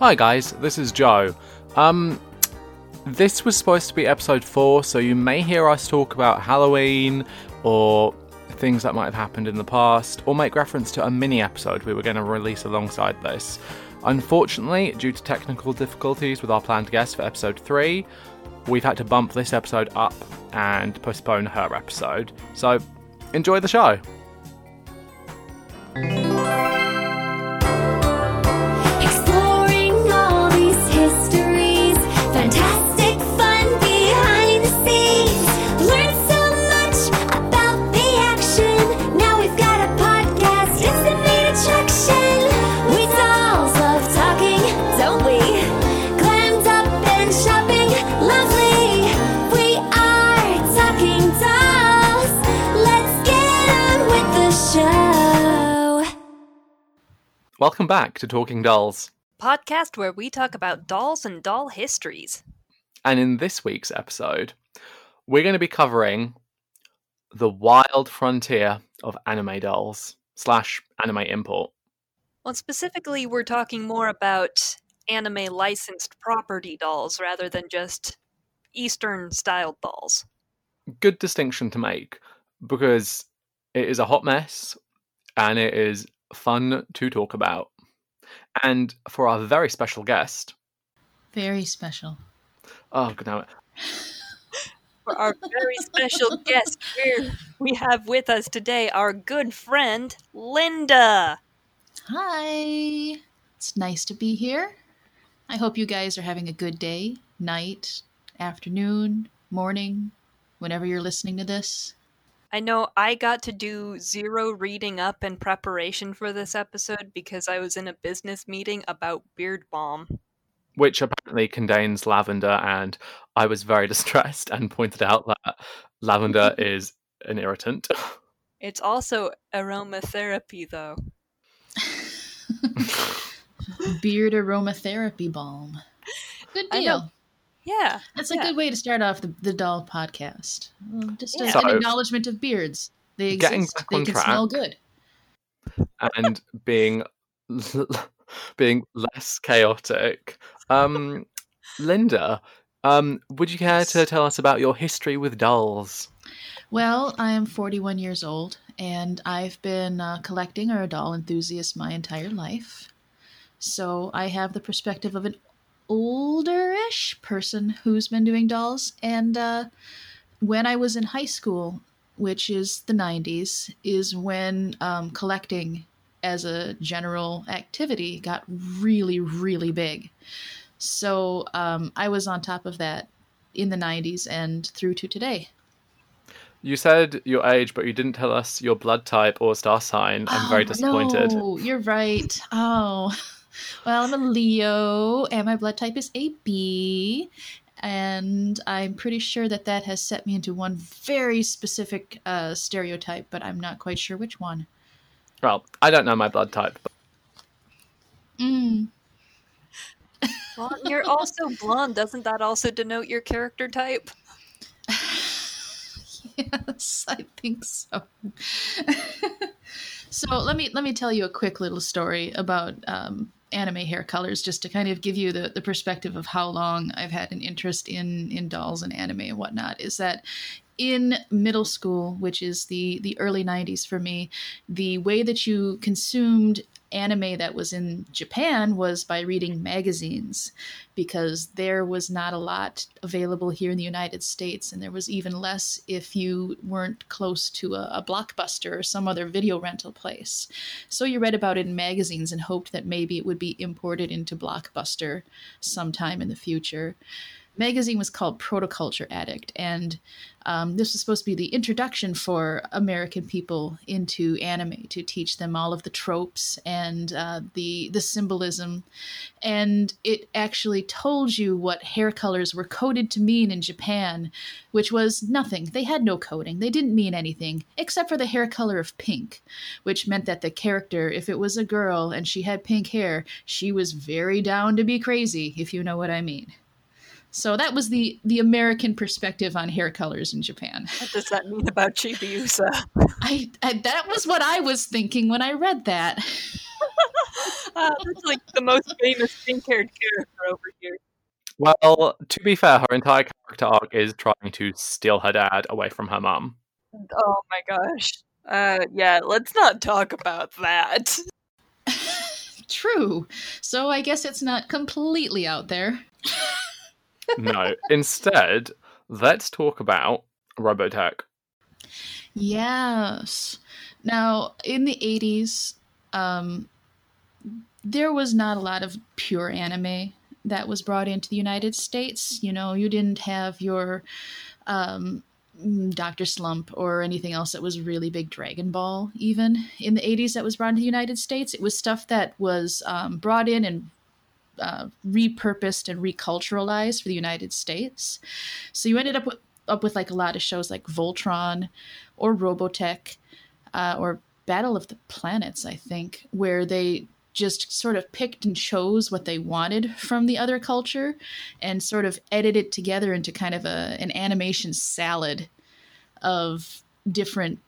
Hi guys, this is Joe. Um, this was supposed to be episode 4, so you may hear us talk about Halloween or things that might have happened in the past, or make reference to a mini episode we were going to release alongside this. Unfortunately, due to technical difficulties with our planned guest for episode 3, we've had to bump this episode up and postpone her episode. So, enjoy the show! Welcome back to Talking Dolls. podcast where we talk about dolls and doll histories. And in this week's episode, we're going to be covering the wild frontier of anime dolls slash anime import. Well, specifically, we're talking more about anime licensed property dolls rather than just Eastern styled dolls. Good distinction to make because it is a hot mess and it is fun to talk about. And for our very special guest, Very special. oh, good now, For our very special guest here, we have with us today our good friend, Linda. Hi. It's nice to be here. I hope you guys are having a good day, night, afternoon, morning, whenever you're listening to this. I know I got to do zero reading up in preparation for this episode because I was in a business meeting about beard balm. which apparently contains lavender. And I was very distressed and pointed out that lavender is an irritant. It's also aromatherapy, though. Beard aromatherapy balm. Good I know. deal. Yeah. That's a yeah. good way to start off the, the doll podcast. Just Yeah. a- So- an acknowledgement of beards. They Getting exist. back they on can track. smell good. and being being less chaotic. Um, Linda, um, would you care to tell us about your history with dolls? Well, I am 41 years old, and I've been uh, collecting or a doll enthusiast my entire life. So I have the perspective of an older-ish person who's been doing dolls. And uh, when I was in high school, which is the 90s, is when um, collecting as a general activity got really, really big. So um, I was on top of that in the 90s and through to today. You said your age, but you didn't tell us your blood type or star sign. I'm very Oh, disappointed. No, you're right. Oh, well, I'm a Leo, and my blood type is AB, and I'm pretty sure that that has set me into one very specific uh, stereotype, but I'm not quite sure which one. Well, I don't know my blood type. But Mm. Well, you're also blonde. Doesn't that also denote your character type? yes, I think so. so let me let me tell you a quick little story about um, anime hair colors, just to kind of give you the, the perspective of how long I've had an interest in in dolls and anime and whatnot. Is that in middle school, which is the the early '90s for me, the way that you consumed anime that was in Japan was by reading magazines because there was not a lot available here in the United States, and there was even less if you weren't close to a, a blockbuster or some other video rental place. So you read about it in magazines and hoped that maybe it would be imported into Blockbuster sometime in the future. Magazine was called Protoculture Addict, and um, this was supposed to be the introduction for American people into anime to teach them all of the tropes and uh, the the symbolism and it actually told you what hair colors were coded to mean in Japan, which was nothing. They had no coding. They didn't mean anything except for the hair color of pink, which meant that the character, if it was a girl and she had pink hair, she was very down to be crazy, if you know what I mean. So that was the the American perspective on hair colors in Japan. What does that mean about Chibiusa? I, I that was what I was thinking when I read that. Uh, that's like the most famous pink-haired character over here. Well, to be fair, her entire character arc is trying to steal her dad away from her mom. Oh my gosh. Uh, yeah, let's not talk about that. True. So I guess it's not completely out there. No, instead, let's talk about Robotech. Yes. Now, in the 80s, um, there was not a lot of pure anime that was brought into the United States. You know, you didn't have your um, Dr. Slump or anything else that was really big Dragon Ball, even in the 80s, that was brought into the United States. It was stuff that was um, brought in and uh, repurposed and reculturalized for the United States. So you ended up with, up with like a lot of shows like Voltron or Robotech uh, or Battle of the Planets, I think, where they just sort of picked and chose what they wanted from the other culture and sort of edited together into kind of a an animation salad of different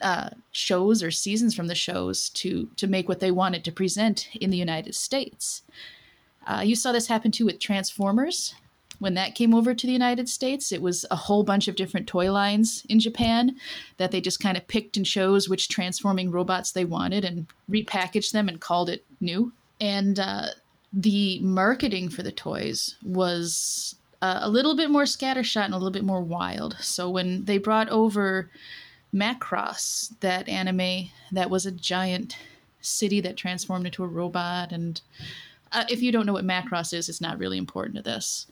uh, shows or seasons from the shows to to make what they wanted to present in the United States. Uh, you saw this happen too with Transformers. When that came over to the United States, it was a whole bunch of different toy lines in Japan that they just kind of picked and chose which transforming robots they wanted and repackaged them and called it new. And uh, the marketing for the toys was uh, a little bit more scattershot and a little bit more wild. So when they brought over Macross, that anime that was a giant city that transformed into a robot, and uh, if you don't know what Macross is, it's not really important to this.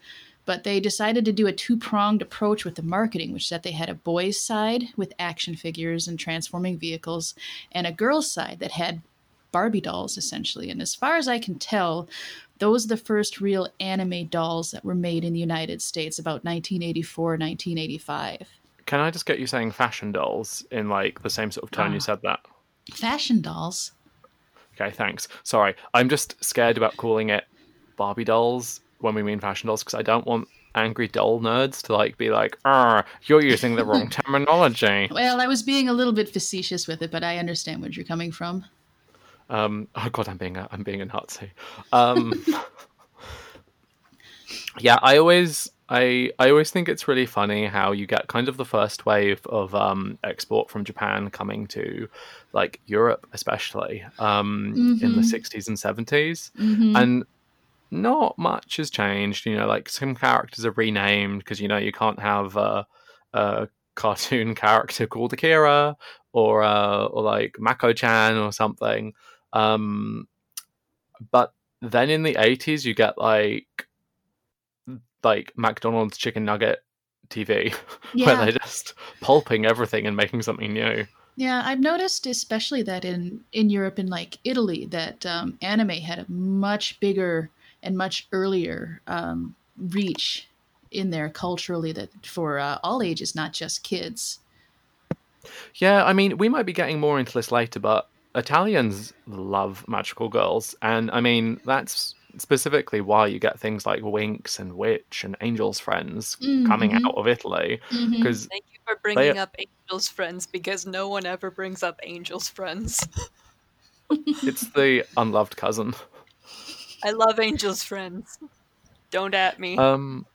But they decided to do a two pronged approach with the marketing, which is that they had a boys' side with action figures and transforming vehicles, and a girls' side that had Barbie dolls, essentially. And as far as I can tell, those are the first real anime dolls that were made in the United States about 1984, 1985. Can I just get you saying fashion dolls in like the same sort of tone Ah. you said that? Fashion dolls. Okay, thanks. Sorry, I'm just scared about calling it Barbie dolls when we mean fashion dolls because I don't want angry doll nerds to like be like, "Ah, you're using the wrong terminology." Well, I was being a little bit facetious with it, but I understand where you're coming from. Um, oh god, I'm being a, I'm being a Nazi. Um, yeah, I always I I always think it's really funny how you get kind of the first wave of um, export from Japan coming to like Europe, especially um, in the Mhm. 60s and 70s, Mhm. and not much has changed. You know, like some characters are renamed because you know you can't have a, a cartoon character called Akira or uh, or like Mako-chan or something. Um, but then in the 80s, you get like like McDonald's chicken nugget TV, where they're just pulping everything and making something new. yeah. I've noticed, especially that in in Europe and like Italy, that um, anime had a much bigger and much earlier um, reach in there culturally that for uh, all ages, not just kids. Yeah, I mean, we might be getting more into this later, but Italians love magical girls, and I mean that's specifically why you get things like Winx and Witch and Angel's Friends coming Mhm. out of Italy because Thank you for bringing up Angel's Friends because no one ever brings up Angel's Friends. it's the unloved cousin. I love Angel's Friends. Don't at me. Um,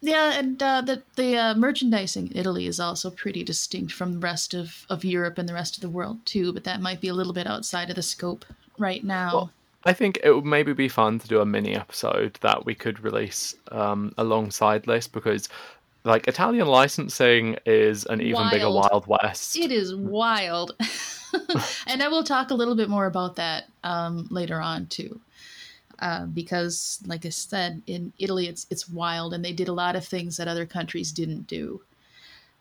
Yeah, and uh, the the uh, merchandising in Italy is also pretty distinct from the rest of, of Europe and the rest of the world too. But that might be a little bit outside of the scope right now. Well, I think it would maybe be fun to do a mini episode that we could release um, alongside this because, like, Italian licensing is an even bigger Wild. Wild West. it is wild, and I will talk a little bit more about that um, later on too. Uh, because, like I said, in Italy it's it's wild, and they did a lot of things that other countries didn't do.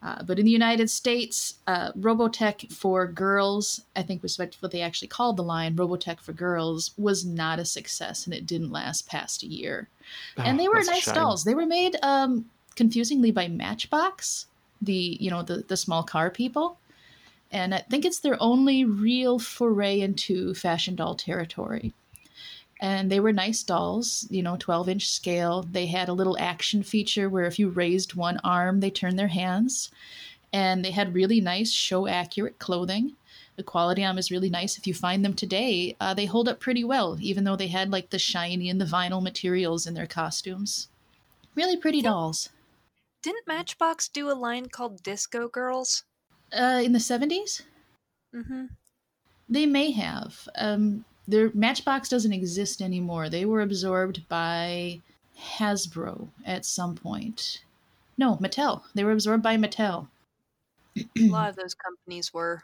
Uh, but in the United States, uh, Robotech for Girls, I think was what they actually called the line, Robotech for Girls, was not a success, and it didn't last past a year. and Oh, they were nice dolls. They were made um, confusingly by Matchbox, the you know the the small car people, and I think it's their only real foray into fashion doll territory. And they were nice dolls, you know, 12 inch scale. They had a little action feature where if you raised one arm, they turned their hands. And they had really nice show accurate clothing. The quality on them is really nice. If you find them today, uh, they hold up pretty well, even though they had like the shiny and the vinyl materials in their costumes. Really pretty dolls. Didn't Matchbox do a line called Disco Girls? Uh, in the 70s? Mm-hmm. They may have. Um, their Matchbox doesn't exist anymore. They were absorbed by Hasbro at some point. No, Mattel. They were absorbed by Mattel. a lot of those companies were.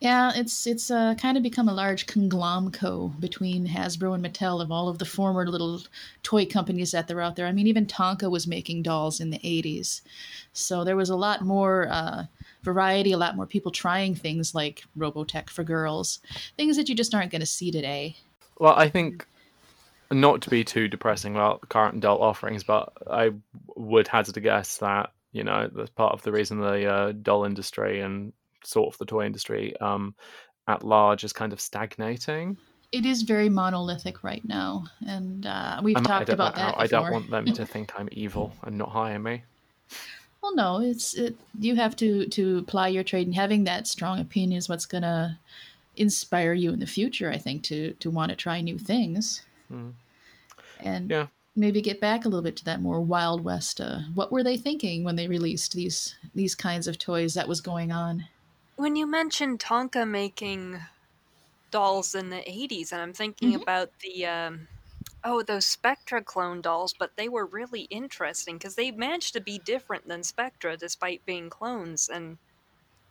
Yeah, it's it's uh, kind of become a large conglomco between Hasbro and Mattel of all of the former little toy companies that they're out there. I mean, even Tonka was making dolls in the 80s. So there was a lot more uh, variety, a lot more people trying things like Robotech for girls, things that you just aren't going to see today. Well, I think not to be too depressing about current adult offerings, but I would hazard a guess that you know that's part of the reason the uh, doll industry and sort of the toy industry um, at large is kind of stagnating. It is very monolithic right now, and uh, we've I might talked about that. out. I don't want them to think I'm evil and not hire me. Well, no, it's it, you have to to ply your trade, and having that strong opinion is what's gonna inspire you in the future. I think to to want to try new things, Mm. and Yeah. maybe get back a little bit to that more wild west. Uh, what were they thinking when they released these these kinds of toys that was going on? When you mentioned Tonka making dolls in the 80s, and I'm thinking Mhm. about the, um, oh, those Spectra clone dolls, but they were really interesting because they managed to be different than Spectra despite being clones. And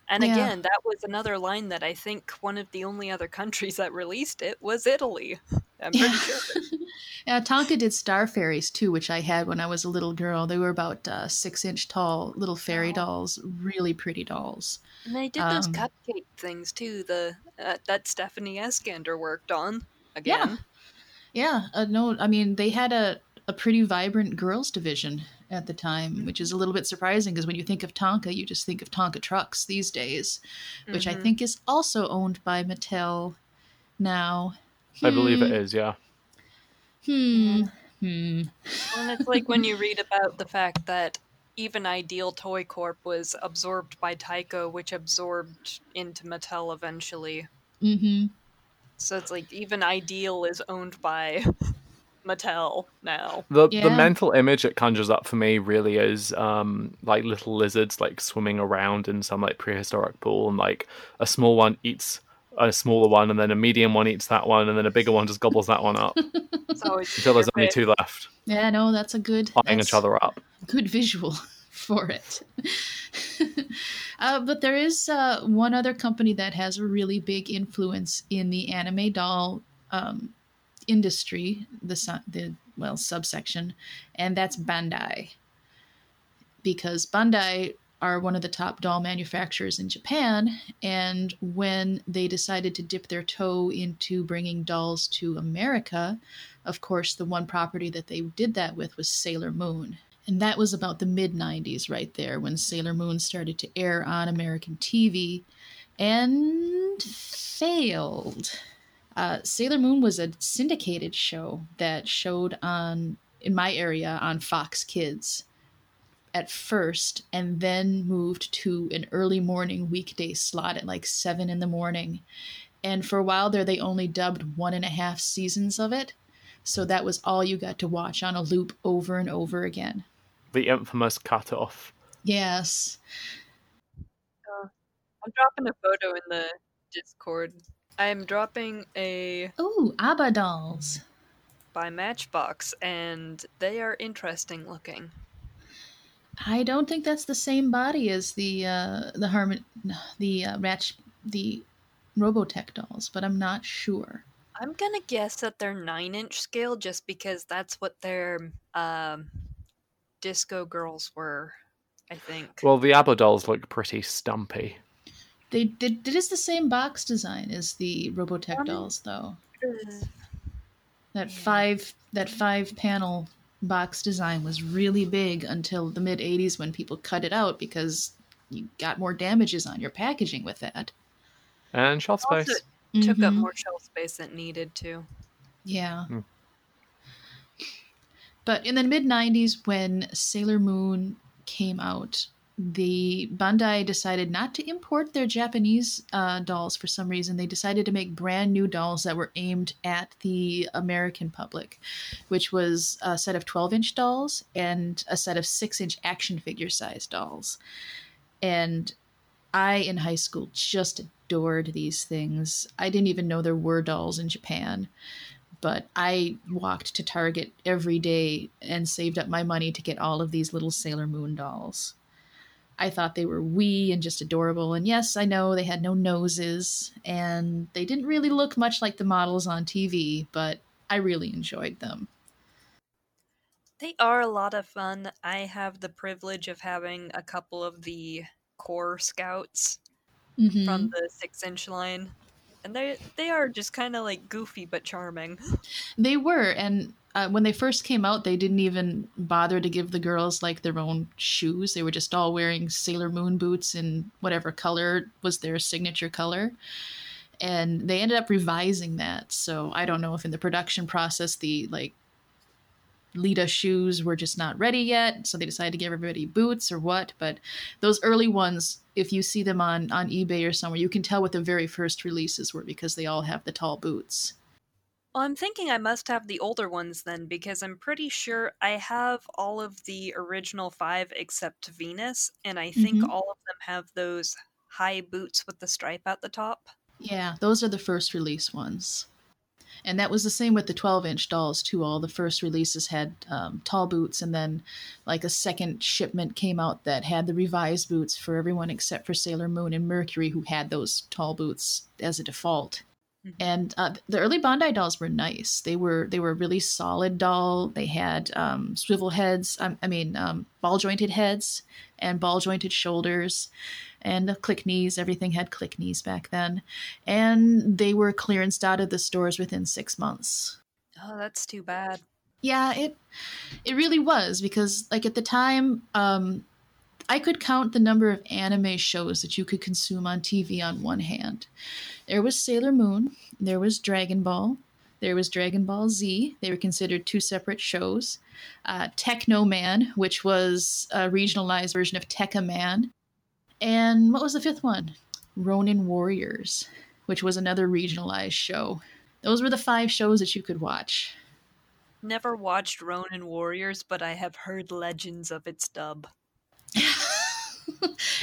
and Yeah. again, that was another line that I think one of the only other countries that released it was Italy. I'm pretty sure. Yeah, Tonka did Star Fairies too, which I had when I was a little girl. They were about uh, six inch tall little fairy Oh. dolls, really pretty dolls. And they did those Um, cupcake things too. The uh, that Stephanie Eskander worked on again. Yeah, uh, no, I mean they had a a pretty vibrant girls division at the time, which is a little bit surprising because when you think of Tonka, you just think of Tonka trucks these days, which I Mhm. think is also owned by Mattel now. I believe it Hmm. Yeah. Hmm. Hmm. And it's like when you read about the fact that even Ideal Toy Corp was absorbed by Tyco, which absorbed into Mattel eventually. Mm-hmm. So it's like even Ideal is owned by Mattel now. The the mental image it conjures up for me really is um like little lizards like swimming around in some like prehistoric pool and like a small one eats a smaller one and then a medium one eats that one and then a bigger one just gobbles that one up until there's only two left Yeah, no, that's a good. eyeing each other up. good visual for it. uh, but there is uh, one other company that has a really big influence in the anime doll um, industry, the su- the well subsection, and that's Bandai. Because Bandai are one of the top doll manufacturers in Japan, and when they decided to dip their toe into bringing dolls to America, of course, the one property that they did that with was Sailor Moon. And that was about the mid 90s, right there, when Sailor Moon started to air on American TV and failed. Uh, Sailor Moon was a syndicated show that showed on, in my area, on Fox Kids at first, and then moved to an early morning weekday slot at like 7 in the morning. And for a while there, they only dubbed one and a half seasons of it. So that was all you got to watch on a loop over and over again. The infamous cutoff. Yes. I'm dropping a photo in the Discord. I'm dropping a Ooh, ABBA dolls. by Matchbox, and they are interesting looking. I don't think that's the same body as the uh, the Harmon, the uh, Ratch, the Robotech dolls, but I'm not sure. I'm gonna guess that they're nine inch scale just because that's what their um, disco girls were. I think. Well, the ABBA dolls look pretty stumpy. They did. It is the same box design as the Robotech Um, dolls, though. Ugh. That five that five panel box design was really big until the mid '80s when people cut it out because you got more damages on your packaging with that. And shelf Also, space. it took up Mhm. more shelf space than needed to. Yeah. Hmm. But in the mid 90s, when Sailor Moon came out, the Bandai decided not to import their Japanese uh, dolls for some reason. They decided to make brand new dolls that were aimed at the American public, which was a set of 12 inch dolls and a set of 6 inch action figure size dolls. And I, in high school, just adored these things. I didn't even know there were dolls in Japan but I walked to Target every day and saved up my money to get all of these little Sailor Moon dolls. I thought they were wee and just adorable. And yes, I know they had no noses and they didn't really look much like the models on TV, but I really enjoyed them. They are a lot of fun. I have the privilege of having a couple of the core scouts Mhm. from the six inch line. And they they are just kind of like goofy but charming. They were, and uh, when they first came out, they didn't even bother to give the girls like their own shoes. They were just all wearing Sailor Moon boots in whatever color was their signature color. And they ended up revising that. So I don't know if in the production process the like Lita shoes were just not ready yet, so they decided to give everybody boots or what. But those early ones, if you see them on on eBay or somewhere, you can tell what the very first releases were because they all have the tall boots. Well, I'm thinking I must have the older ones then because I'm pretty sure I have all of the original five except Venus, and I think Mhm. all of them have those high boots with the stripe at the top. Yeah, those are the first release ones. And that was the same with the 12 inch dolls, too. All the first releases had um, tall boots, and then like a second shipment came out that had the revised boots for everyone except for Sailor Moon and Mercury, who had those tall boots as a default. Mhm. And uh, the early Bandai dolls were nice. They were they were a really solid doll. They had um, swivel heads. I, I mean, um, ball jointed heads and ball jointed shoulders, and click knees. Everything had click knees back then, and they were clearanced out of the stores within six months. Oh, that's too bad. Yeah, it it really was because like at the time, um, I could count the number of anime shows that you could consume on TV on one hand. There was Sailor Moon, there was Dragon Ball, there was Dragon Ball Z. They were considered two separate shows. Uh, Teknoman, which was a regionalized version of Tekkaman, and what was the fifth one? Ronin Warriors, which was another regionalized show. Those were the five shows that you could watch. Never watched Ronin Warriors, but I have heard legends of its dub.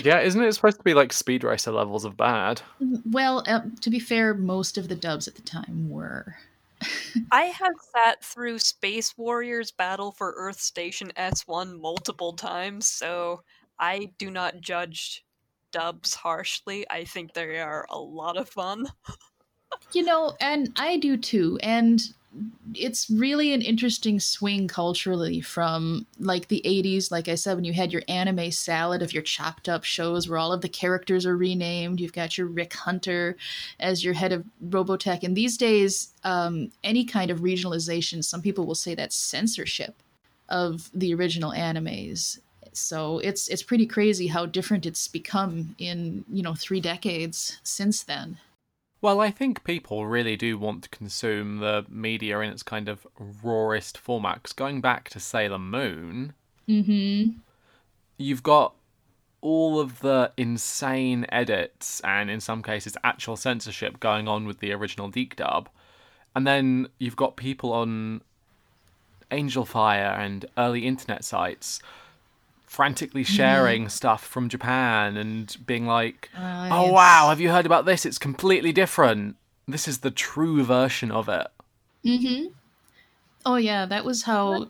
Yeah, isn't it supposed to be like Speed Racer levels of bad? Well, uh, to be fair, most of the dubs at the time were. I have sat through Space Warriors Battle for Earth Station S1 multiple times, so I do not judge dubs harshly. I think they are a lot of fun. You know, and I do too. And it's really an interesting swing culturally from like the 80s, like I said, when you had your anime salad of your chopped up shows where all of the characters are renamed. You've got your Rick Hunter as your head of Robotech. And these days, um, any kind of regionalization, some people will say that's censorship of the original animes. So it's it's pretty crazy how different it's become in, you know, three decades since then. Well, I think people really do want to consume the media in its kind of rawest format. 'cause going back to Sailor Moon, Mm-hmm. you've got all of the insane edits and, in some cases, actual censorship going on with the original DiC dub. And then you've got people on Angelfire and early internet sites frantically sharing stuff from Japan and being like, Ah, oh yes. wow, have you heard about this? It's completely different. This is the true version of it. Mm-hmm. Oh yeah, that was how. Uh,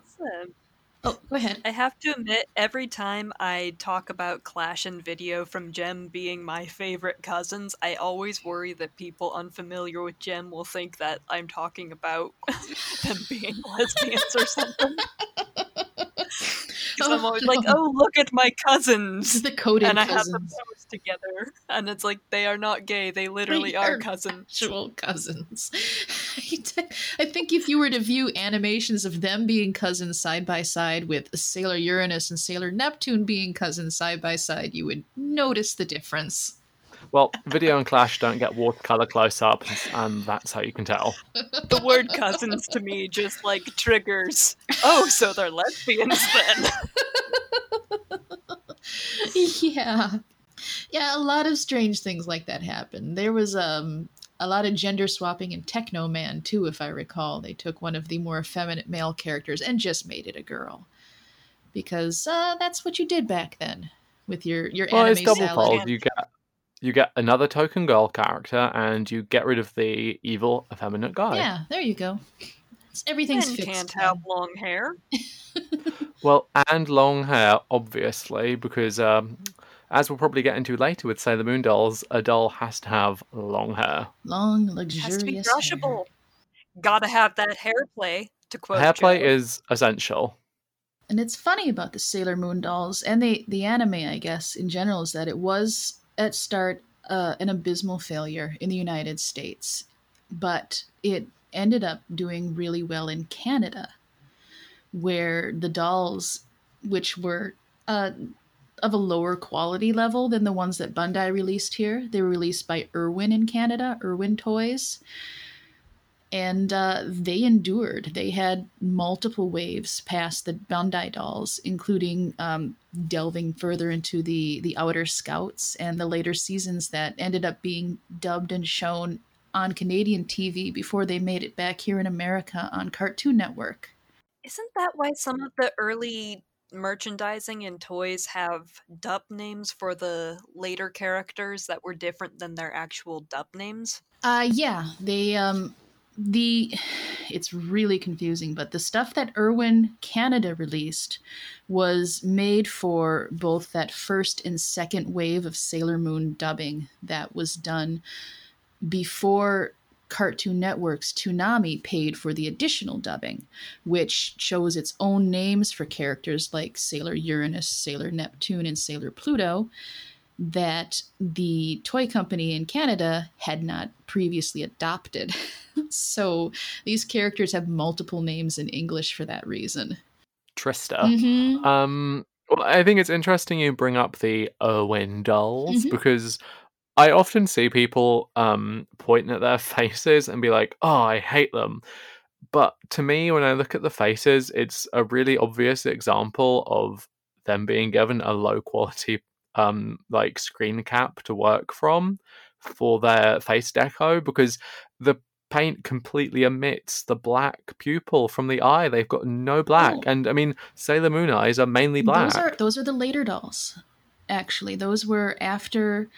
Oh, go ahead. I have to admit, every time I talk about Clash and Video from Jem being my favorite cousins, I always worry that people unfamiliar with Jem will think that I'm talking about them being lesbians or something. I'm always like, oh, look at my cousins. the coded And I have them cousins, posed together. And it's like, they are not gay, they literally They are are cousins. actual cousins. I think if you were to view animations of them being cousins side by side with Sailor Uranus and Sailor Neptune being cousins side by side, you would notice the difference. Well, video and Clash don't get watercolor close ups, and that's how you can tell. The word cousins to me just like triggers. Oh, so they're lesbians then. yeah. Yeah, a lot of strange things like that happened. There was um a lot of gender swapping in Teknoman too, if I recall. They took one of the more effeminate male characters and just made it a girl. Because uh, that's what you did back then with your your Well, it's double salad. fold. You get you get another token girl character, and you get rid of the evil effeminate guy. Yeah, there you go. It's, everything's Men fixed. can't now. have long hair. Well, and long hair, obviously, because um, as we'll probably get into later with Sailor Moon dolls, a doll has to have long hair. long, It luxurious. has to be hair. brushable. Gotta have that hair play. To quote Hairplay Joe. is essential. And it's funny about the Sailor Moon dolls and the the anime, I guess, in general, is that it was at start uh, an abysmal failure in the United States, but it ended up doing really well in Canada, where the dolls, which were uh, of a lower quality level than the ones that Bandai released here, they were released by Irwin in Canada, Irwin Toys and uh, they endured. They had multiple waves past the Bandai dolls, including um, delving further into the the Outer Scouts and the later seasons that ended up being dubbed and shown on Canadian TV before they made it back here in America on Cartoon Network. Isn't that why some of the early merchandising and toys have dub names for the later characters that were different than their actual dub names? Uh yeah, they um the it's really confusing, but the stuff that Irwin Canada released was made for both that first and second wave of Sailor Moon dubbing that was done before Cartoon Network's Toonami paid for the additional dubbing, which chose its own names for characters like Sailor Uranus, Sailor Neptune, and Sailor Pluto that the toy company in Canada had not previously adopted. so these characters have multiple names in English for that reason. Trista. Mhm. Um, well, I think it's interesting you bring up the Irwin dolls Mhm. because I often see people um, pointing at their faces and be like, "Oh, I hate them." But to me, when I look at the faces, it's a really obvious example of them being given a low quality um, like screen cap to work from for their face deco because the paint completely omits the black pupil from the eye. They've got no black, Oh. and I mean Sailor Moon eyes are mainly black. Those are those are the later dolls. Actually, those were after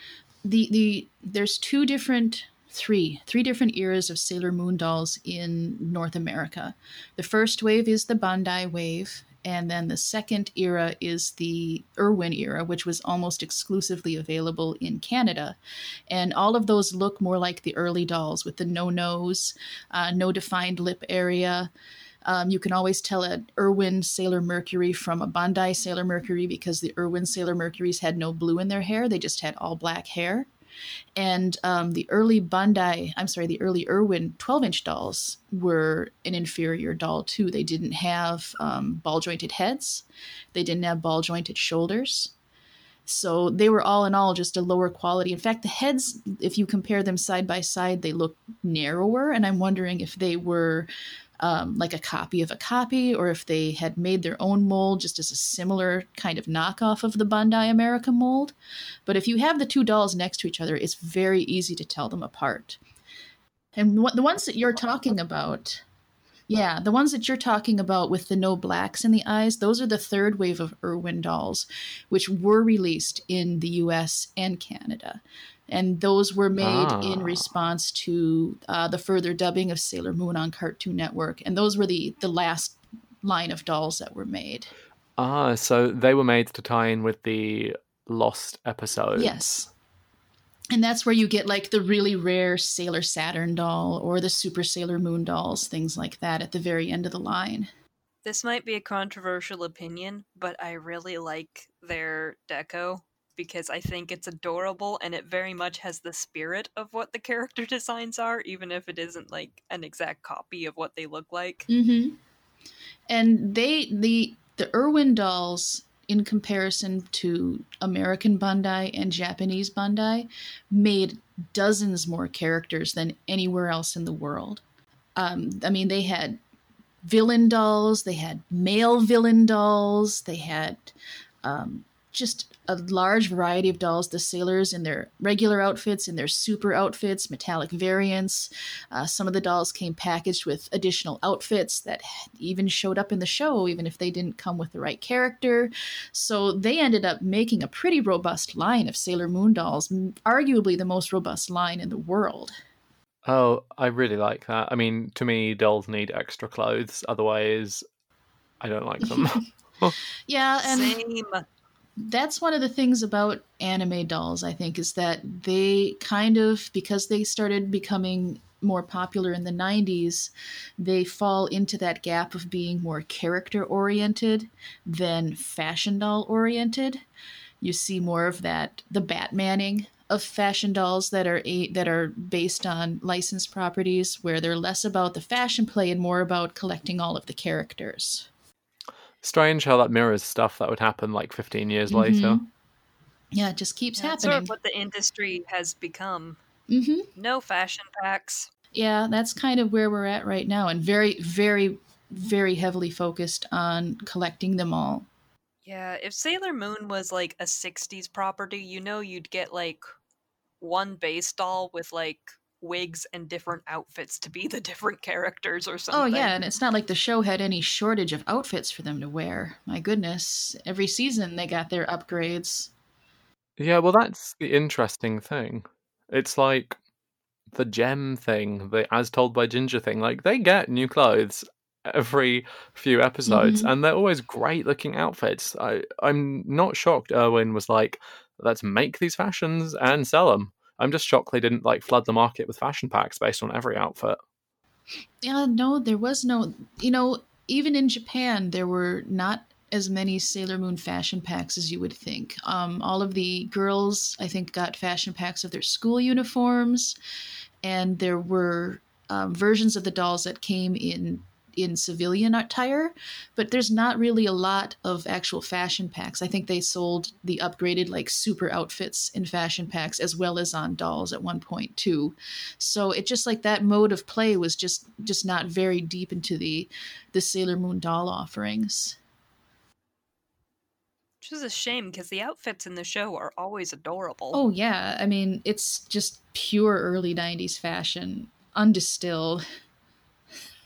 the the there's two different three three different eras of Sailor Moon dolls in North America. The first wave is the Bandai wave, and then the second era is the Irwin era, which was almost exclusively available in Canada. And all of those look more like the early dolls with the no nose, uh, no defined lip area. Um, you can always tell an Irwin Sailor Mercury from a Bandai Sailor Mercury because the Irwin Sailor Mercuries had no blue in their hair; they just had all black hair. And um, the early Bandai, I'm sorry, the early Irwin 12 inch dolls were an inferior doll too. They didn't have um, ball jointed heads, they didn't have ball jointed shoulders. So they were all in all just a lower quality. In fact, the heads, if you compare them side by side, they look narrower. And I'm wondering if they were um, like a copy of a copy, or if they had made their own mold just as a similar kind of knockoff of the Bandai America mold. But if you have the two dolls next to each other, it's very easy to tell them apart. And what, the ones that you're talking about, yeah, the ones that you're talking about with the no blacks in the eyes, those are the third wave of Irwin dolls, which were released in the US and Canada. And those were made in Ah. response to uh, the further dubbing of Sailor Moon on Cartoon Network. And those were the, the last line of dolls that were made. Ah, so they were made to tie in with the lost episodes. Yes. And that's where you get like the really rare Sailor Saturn doll or the Super Sailor Moon dolls, things like that at the very end of the line. This might be a controversial opinion, but I really like their deco because I think it's adorable and it very much has the spirit of what the character designs are, even if it isn't like an exact copy of what they look like. Mm-hmm. And they the the Irwin dolls, in comparison to American Bandai and Japanese Bandai, made dozens more characters than anywhere else in the world. Um, I mean, they had villain dolls, they had male villain dolls, they had um, just a large variety of dolls. The sailors in their regular outfits, in their super outfits, metallic variants. Uh, some of the dolls came packaged with additional outfits that even showed up in the show, even if they didn't come with the right character. So they ended up making a pretty robust line of Sailor Moon dolls, arguably the most robust line in the world. Oh, I really like that. I mean, to me, dolls need extra clothes. Otherwise, I don't like them. Yeah, and Same. That's one of the things about anime dolls i think is that they kind of because they started becoming more popular in the 90s they fall into that gap of being more character oriented than fashion doll oriented. You see more of that the batmaning of fashion dolls that are a, that are based on licensed properties where they're less about the fashion play and more about collecting all of the characters Strange how that mirrors stuff that would happen like 15 years later. Mhm. yeah it just keeps That's happening sort of what the industry has become. hmm No fashion packs. Yeah, that's kind of where we're at right now, and very, very, very heavily focused on collecting them all. Yeah, if Sailor Moon was like a 60s property, you know you'd get like one base doll with like wigs and different outfits to be the different characters or something. Oh yeah, and it's not like the show had any shortage of outfits for them to wear. My goodness, every season they got their upgrades. Yeah, well, that's the interesting thing. It's like the Jem thing, the as told by Ginger thing. Like, they get new clothes every few episodes, Mhm. and they're always great looking outfits. I, I'm not shocked Irwin was like, let's make these fashions and sell them. I'm just shocked they didn't like flood the market with fashion packs based on every outfit. Yeah, no, there was no. You know, even in Japan, there were not as many Sailor Moon fashion packs as you would think. Um, all of the girls, I think, got fashion packs of their school uniforms, and there were um, versions of the dolls that came in in civilian attire, but there's not really a lot of actual fashion packs. I think they sold the upgraded like super outfits in fashion packs as well as on dolls at one point too. So it just like that mode of play was just just not very deep into the the Sailor Moon doll offerings. Which is a shame because the outfits in the show are always adorable. Oh yeah, I mean it's just pure early '90s fashion, undistilled.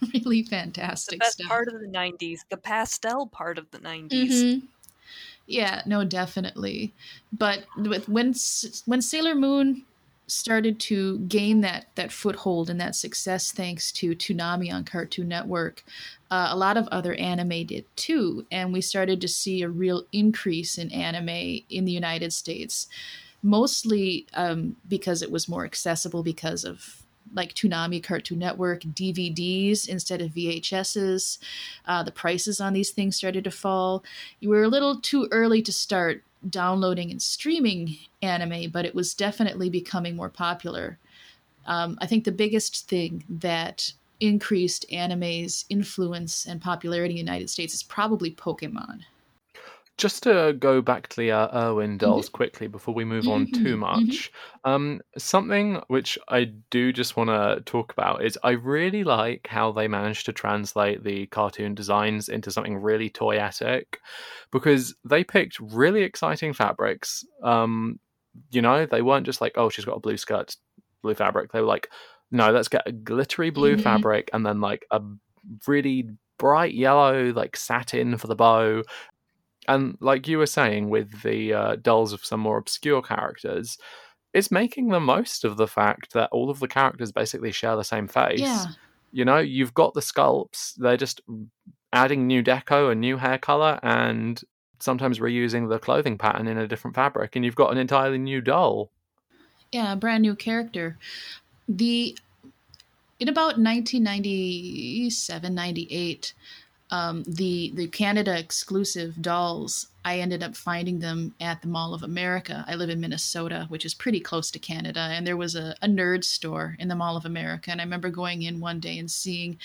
really fantastic the best stuff. part of the 90s, the pastel part of the 90s. Mhm. Yeah, no, definitely. But with when when Sailor Moon started to gain that that foothold and that success thanks to Toonami on Cartoon Network, uh, a lot of other anime did too, and we started to see a real increase in anime in the United States, mostly um, because it was more accessible because of like Toonami Cartoon Network DVDs instead of VHSs. Uh, the prices on these things started to fall. You were a little too early to start downloading and streaming anime, but it was definitely becoming more popular. Um, I think the biggest thing that increased anime's influence and popularity in the United States is probably Pokemon. Just to go back to the uh, Irwin dolls quickly before we move on too Mhm, much, um, something which I do just want to talk about is I really like how they managed to translate the cartoon designs into something really toyetic because they picked really exciting fabrics. Um, you know, they weren't just like, oh, she's got a blue skirt, blue fabric. They were like, no, let's get a glittery blue Mhm. fabric and then like a really bright yellow like satin for the bow and like you were saying with the uh, dolls of some more obscure characters it's making the most of the fact that all of the characters basically share the same face Yeah. you know you've got the sculpts they're just adding new deco and new hair color and sometimes reusing the clothing pattern in a different fabric and you've got an entirely new doll Yeah, a brand new character. The in about 1997, 98, um, the the Canada exclusive dolls. I ended up finding them at the Mall of America. I live in Minnesota, which is pretty close to Canada, and there was a, a nerd store in the Mall of America. And I remember going in one day and seeing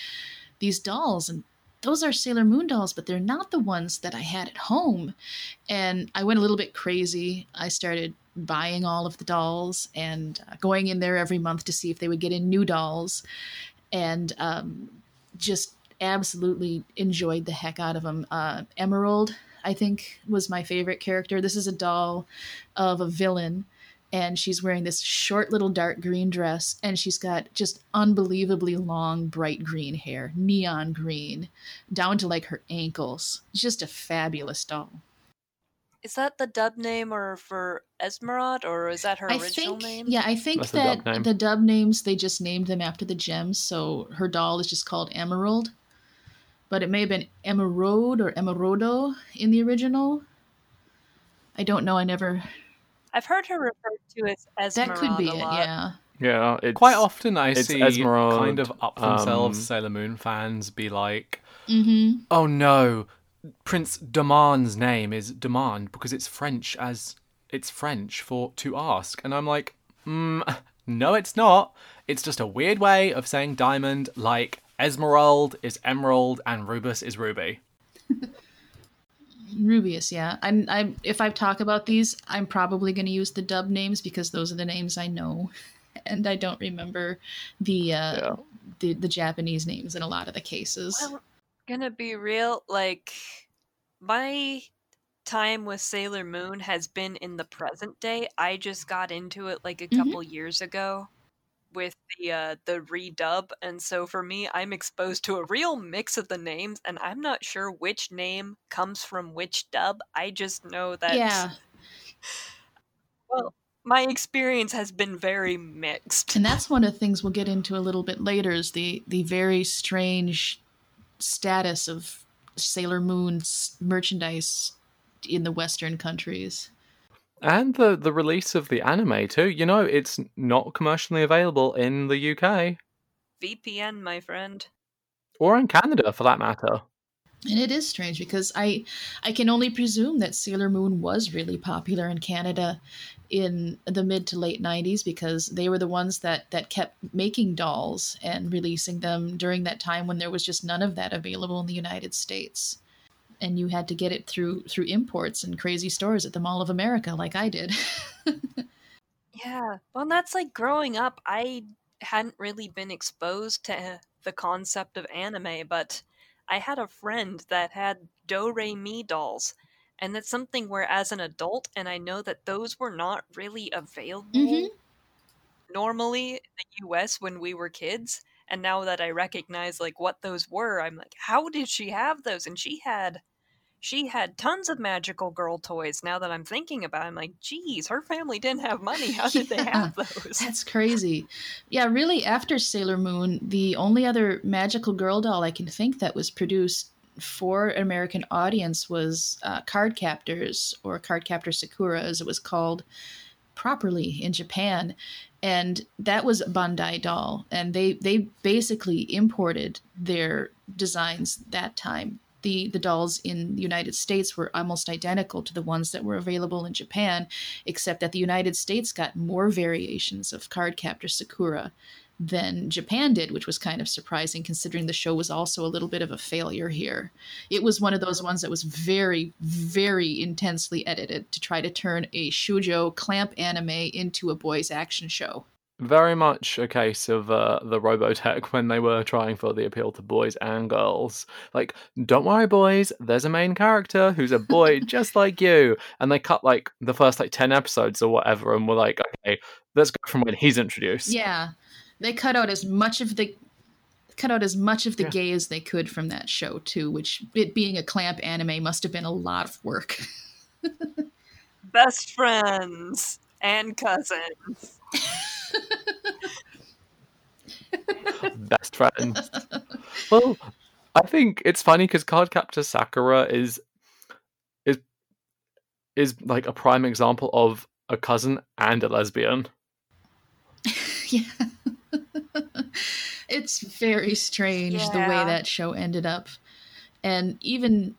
these dolls, and those are Sailor Moon dolls, but they're not the ones that I had at home. And I went a little bit crazy. I started buying all of the dolls and uh, going in there every month to see if they would get in new dolls and um, just absolutely enjoyed the heck out of them. Uh, Emerald, I I think was my favorite character. This is a doll of a villain and she's wearing this short little dark green dress and she's got just unbelievably long bright green hair neon green down to like her ankles just a fabulous doll Is that the dub name or for Esmeralda, or is that her i original think name? yeah i think That's the that dub the dub names they just named them after the gems so her doll is just called emerald but it may have been emerald or emerodo in the original. I don't know. I never I've heard her referred to as that could be it yeah. Yeah, it's Quite often I it's see Esmeralda, kind of up themselves um, Sailor Moon fans be like, mm-hmm. "Oh no, Prince Demande's name is Demande because it's French as it's French for to ask." And I'm like, mm, "No, it's not. It's just a weird way of saying diamond like Esmeralda is emerald and Rubeus is ruby." Rubeus, yeah. I'm, I'm. If I talk about these, I'm probably going to use the dub names because those are the names I know, and I don't remember the uh, Yeah. the the Japanese names in a lot of the cases. Well, gonna be real, like my time with Sailor Moon has been in the present day. I just got into it like a Mhm. couple years ago with the uh the redub and so for me I'm exposed to a real mix of the names and I'm not sure which name comes from which dub. I just know that yeah, well my experience has been very mixed. and that's one of the things we'll get into a little bit later is the the very strange status of Sailor Moon's merchandise in the Western countries. And the the release of the anime too. You know, it's not commercially available in the UK VPN, my friend. or in Canada for that matter. And it is strange because I I can only presume that Sailor Moon was really popular in Canada in the mid to late 90s because they were the ones that that kept making dolls and releasing them during that time when there was just none of that available in the United States. And you had to get it through through imports and crazy stores at the Mall of America like I did. Yeah. Well, that's like growing up, I hadn't really been exposed to the concept of anime, but I had a friend that had Doremi dolls. And that's something where, as an adult, and I know that those were not really available Mhm. normally in the US when we were kids. And now that I recognize like what those were, I'm like, how did she have those? And she had she had tons of magical girl toys. Now that I'm thinking about it, I'm like, geez, her family didn't have money. How did they have those? That's crazy. Yeah, really, after Sailor Moon, the only other magical girl doll I can think that was produced for an American audience was uh, Cardcaptors, or Cardcaptor Sakura, as it was called properly in Japan. And that was Bandai doll. And they, they basically imported their designs that time. The, the dolls in the United States were almost identical to the ones that were available in Japan, except that the United States got more variations of Cardcaptor Sakura than Japan did, which was kind of surprising considering the show was also a little bit of a failure here. It was one of those ones that was very, very intensely edited to try to turn a shoujo CLAMP anime into a boys' action show. Very much a case of uh, the Robotech when they were trying for the appeal to boys and girls. Like, don't worry, boys, there's a main character who's a boy just like you. And they cut like the first like 10 episodes or whatever and were like, okay, let's go from when he's introduced. Yeah, they cut out as much of the cut out as much of the Yeah. gay as they could from that show too, which it being a CLAMP anime must have been a lot of work. Best friends and cousins. Best friends. well, I think it's funny because Cardcaptor Sakura is is is like a prime example of a cousin and a lesbian. yeah. it's very strange the way that show ended up. And even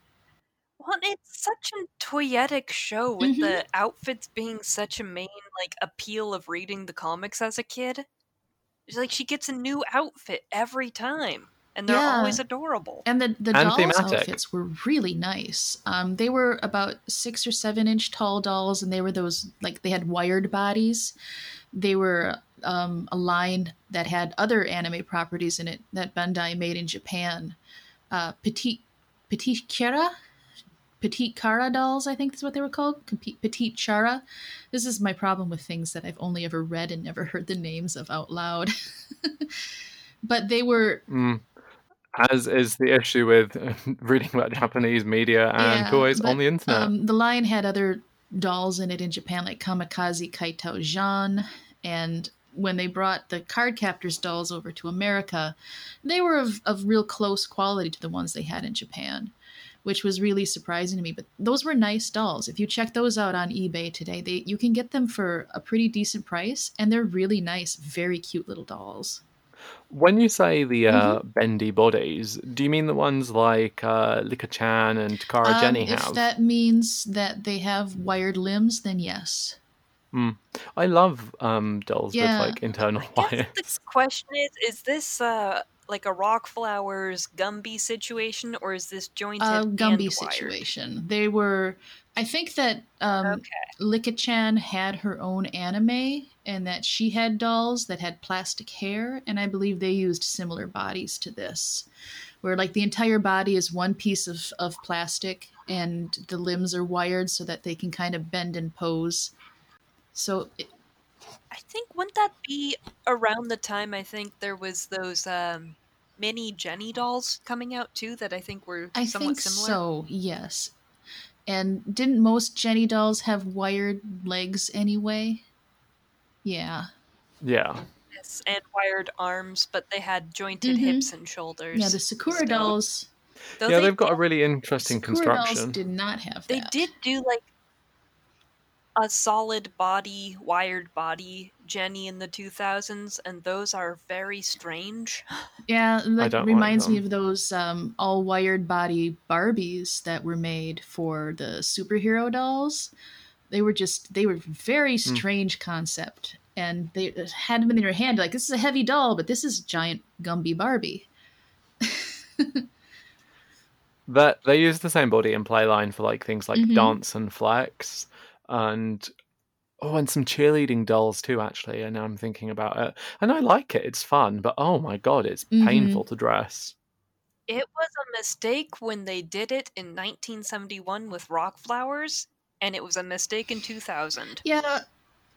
Well, it's such a toyetic show with Mhm. the outfits being such a main like appeal of reading the comics as a kid. It's like she gets a new outfit every time, and they're Yeah. always adorable. and the the And dolls thematic. outfits were really nice. Um, they were about six or seven inch tall dolls, and they were those like they had wired bodies. They were um, a line that had other anime properties in it that Bandai made in Japan. Uh, Petit Petit Kira, petite cara dolls. I think is what they were called. Petite Chara. This is my problem with things that I've only ever read and never heard the names of out loud. but they were Mm. As is the issue with reading about Japanese media and Yeah, toys but, on the internet. Um, the line had other dolls in it in Japan, like Kamikaze Kaito Jeanne. And when they brought the card captors dolls over to America, they were of, of real close quality to the ones they had in Japan, which was really surprising to me. But those were nice dolls. If you check those out on eBay today, they you can get them for a pretty decent price, and they're really nice, very cute little dolls. When you say the uh, Mm-hmm. bendy bodies, do you mean the ones like uh, Licca-chan and Takara Um, Jenny if that means that they have wired limbs, then yes. I love um, dolls Yeah. with like internal wires. the question is: Is this uh like a Rock Flowers Gumby situation, or is this jointed a and Gumby wired? situation. They were, I think that um, Okay. Licca-chan had her own anime, and that she had dolls that had plastic hair, and I believe they used similar bodies to this, where like the entire body is one piece of of plastic, and the limbs are wired so that they can kind of bend and pose. So it, I think wouldn't that be around the time I think there was those um mini Jenny dolls coming out too that I think were I somewhat think similar. so. Yes. And didn't most Jenny dolls have wired legs anyway? Yeah. Yeah. Yes, and wired arms, but they had jointed Mhm. hips and shoulders. Yeah, the Sakura still. dolls. Though yeah, they they've got a really interesting Sakura dolls construction. did not have They did do like a solid body, wired body Jenny in the 2000s, and those are very strange. Yeah, that don't like reminds me of those um, all wired body Barbies that were made for the superhero dolls. They were just they were very Hmm. strange concept, and they had them in your hand like this is a heavy doll, but this is giant Gumby Barbie. That they use the same body and play line for like things like Mhm. dance and flex, and oh, and some cheerleading dolls too. Actually, and now I'm thinking about it, and I like it. It's fun, but oh my god, it's Mhm. painful to dress. It was a mistake when they did it in 1971 with Rock Flowers, and it was a mistake in 2000. Yeah,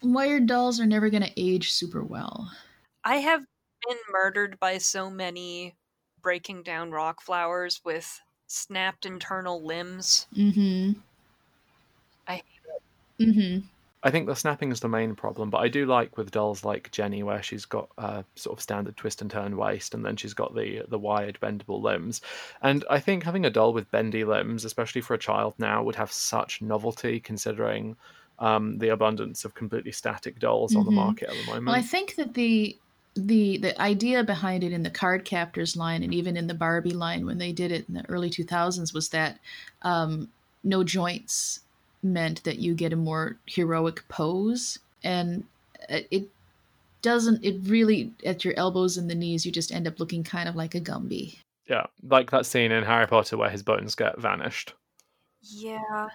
wired dolls are never going to age super well. I have been murdered by so many breaking down Rock Flowers with snapped internal limbs. Mm-hmm. I Mm-hmm. I think the snapping is the main problem, but I do like with dolls like Jenny, where she's got a sort of standard twist and turn waist, and then she's got the the wired bendable limbs. And I think having a doll with bendy limbs, especially for a child now, would have such novelty considering um, the abundance of completely static dolls on the Mhm. market at the moment. Well, I think that the the the idea behind it in the card captors line and even in the Barbie line when they did it in the early 2000s was that um, no joints meant that you get a more heroic pose and uh, it doesn't it really at your elbows and the knees you just end up looking kind of like a gumby yeah, like that scene in Harry Potter where his bones get vanished. Yeah.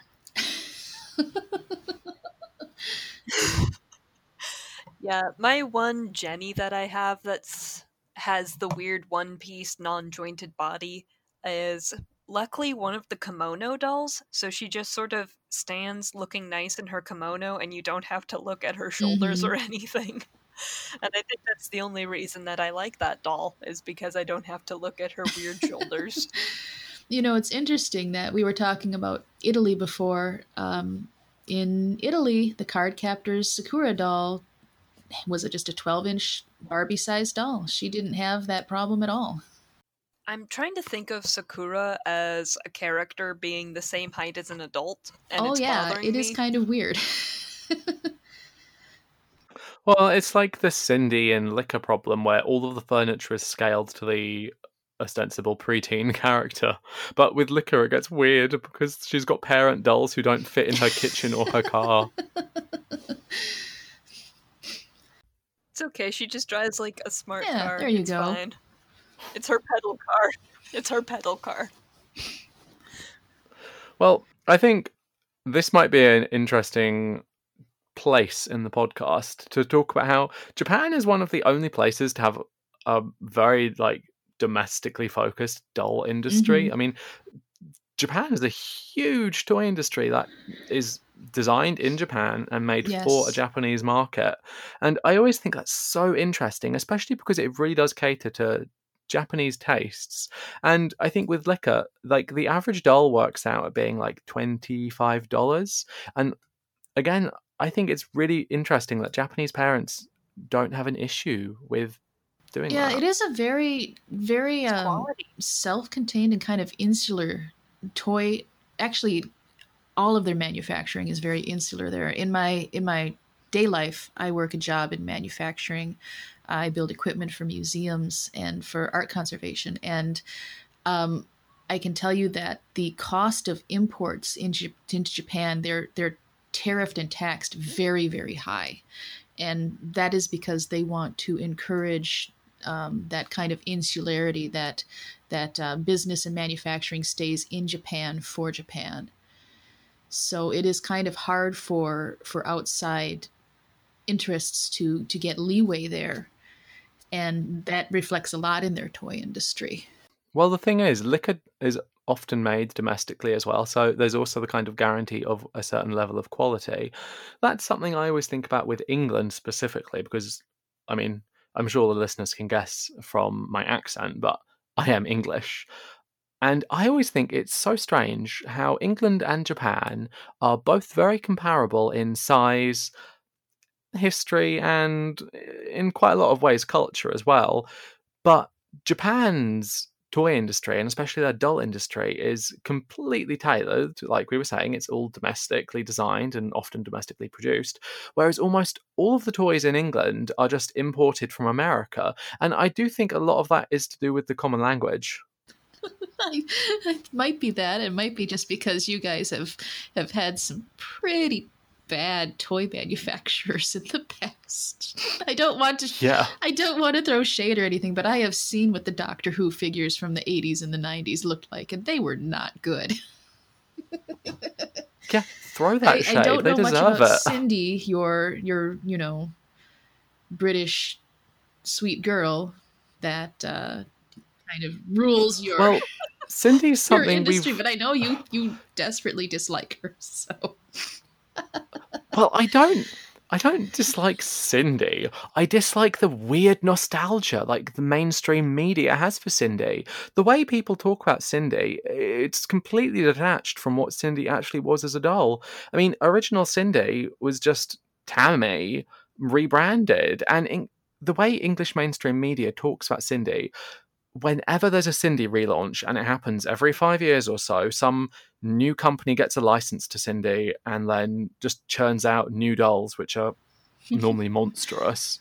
yeah, my one Jenny that I have that's has the weird one piece non jointed body is luckily one of the kimono dolls, so she just sort of stands looking nice in her kimono and you don't have to look at her shoulders or anything. And I think that's the only reason that I like that doll is because I don't have to look at her weird shoulders. You know, it's interesting that we were talking about Italy before. Um, in Italy, the card captor's Sakura doll was it just a 12 inch Barbie sized doll? She didn't have that problem at all. I'm trying to think of Sakura as a character being the same height as an adult, and oh, it's yeah, bothering it me. is kind of weird. Well, it's like the Sindy and Licca problem where all of the furniture is scaled to the ostensible preteen character. But with Licca, it gets weird because she's got parent dolls who don't fit in her kitchen or her car. It's okay. She just drives like a smart Yeah, car. there you it's go. Fine. It's her pedal car. It's her pedal car. Well, I think this might be an interesting place in the podcast to talk about how Japan is one of the only places to have a very like domestically focused doll industry. Mhm. I mean, Japan is a huge toy industry that is designed in Japan and made for a Japanese market. And I always think that's so interesting, especially because it really does cater to Japanese tastes. And I think with Licca, like the average doll works out at being like $25. And again, I think it's really interesting that Japanese parents don't have an issue with doing Yeah, that. it is a very, very um, self-contained and kind of insular toy. Actually, all of their manufacturing is very insular. There, in my in my day life, I work a job in manufacturing. I build equipment for museums and for art conservation, and um, I can tell you that the cost of imports in J- into Japan they're they're tariffed and taxed very very high, and that is because they want to encourage um, that kind of insularity that that uh, business and manufacturing stays in Japan for Japan. So it is kind of hard for for outside interests to to get leeway there, and that reflects a lot in their toy industry. Well, the thing is, Licca is often made domestically as well. So there's also the kind of guarantee of a certain level of quality. That's something I always think about with England specifically, because I mean, I'm sure the listeners can guess from my accent, but I am English. And I always think it's so strange how England and Japan are both very comparable in size, history, and eh, in quite a lot of ways, culture as well. But Japan's toy industry and especially their doll industry is completely tailored like we were saying it's all domestically designed and often domestically produced whereas almost all of the toys in England are just imported from America and I do think a lot of that is to do with the common language it might be that. It might be just because you guys have have had some pretty bad toy manufacturers in the past. I don't want to. yeah I don't want to throw shade or anything, but I have seen what the Doctor Who figures from the 80s and the 90s looked like, and they were not good. yeah throw that I, shade I don't they know much deserve about it Sindy, your your you know British sweet girl that uh, kind of rules your well Sindy's your something industry, we've but I know you you desperately dislike her. So Well, I don't. I don't dislike Sindy. I dislike the weird nostalgia like the mainstream media has for Sindy. The way people talk about Sindy, it's completely detached from what Sindy actually was as a doll. I mean, original Sindy was just Tammy rebranded, and in, the way English mainstream media talks about Sindy, whenever there's a Sindy relaunch, and it happens every five years or so, some new company gets a license to Sindy and then just churns out new dolls, which are normally monstrous.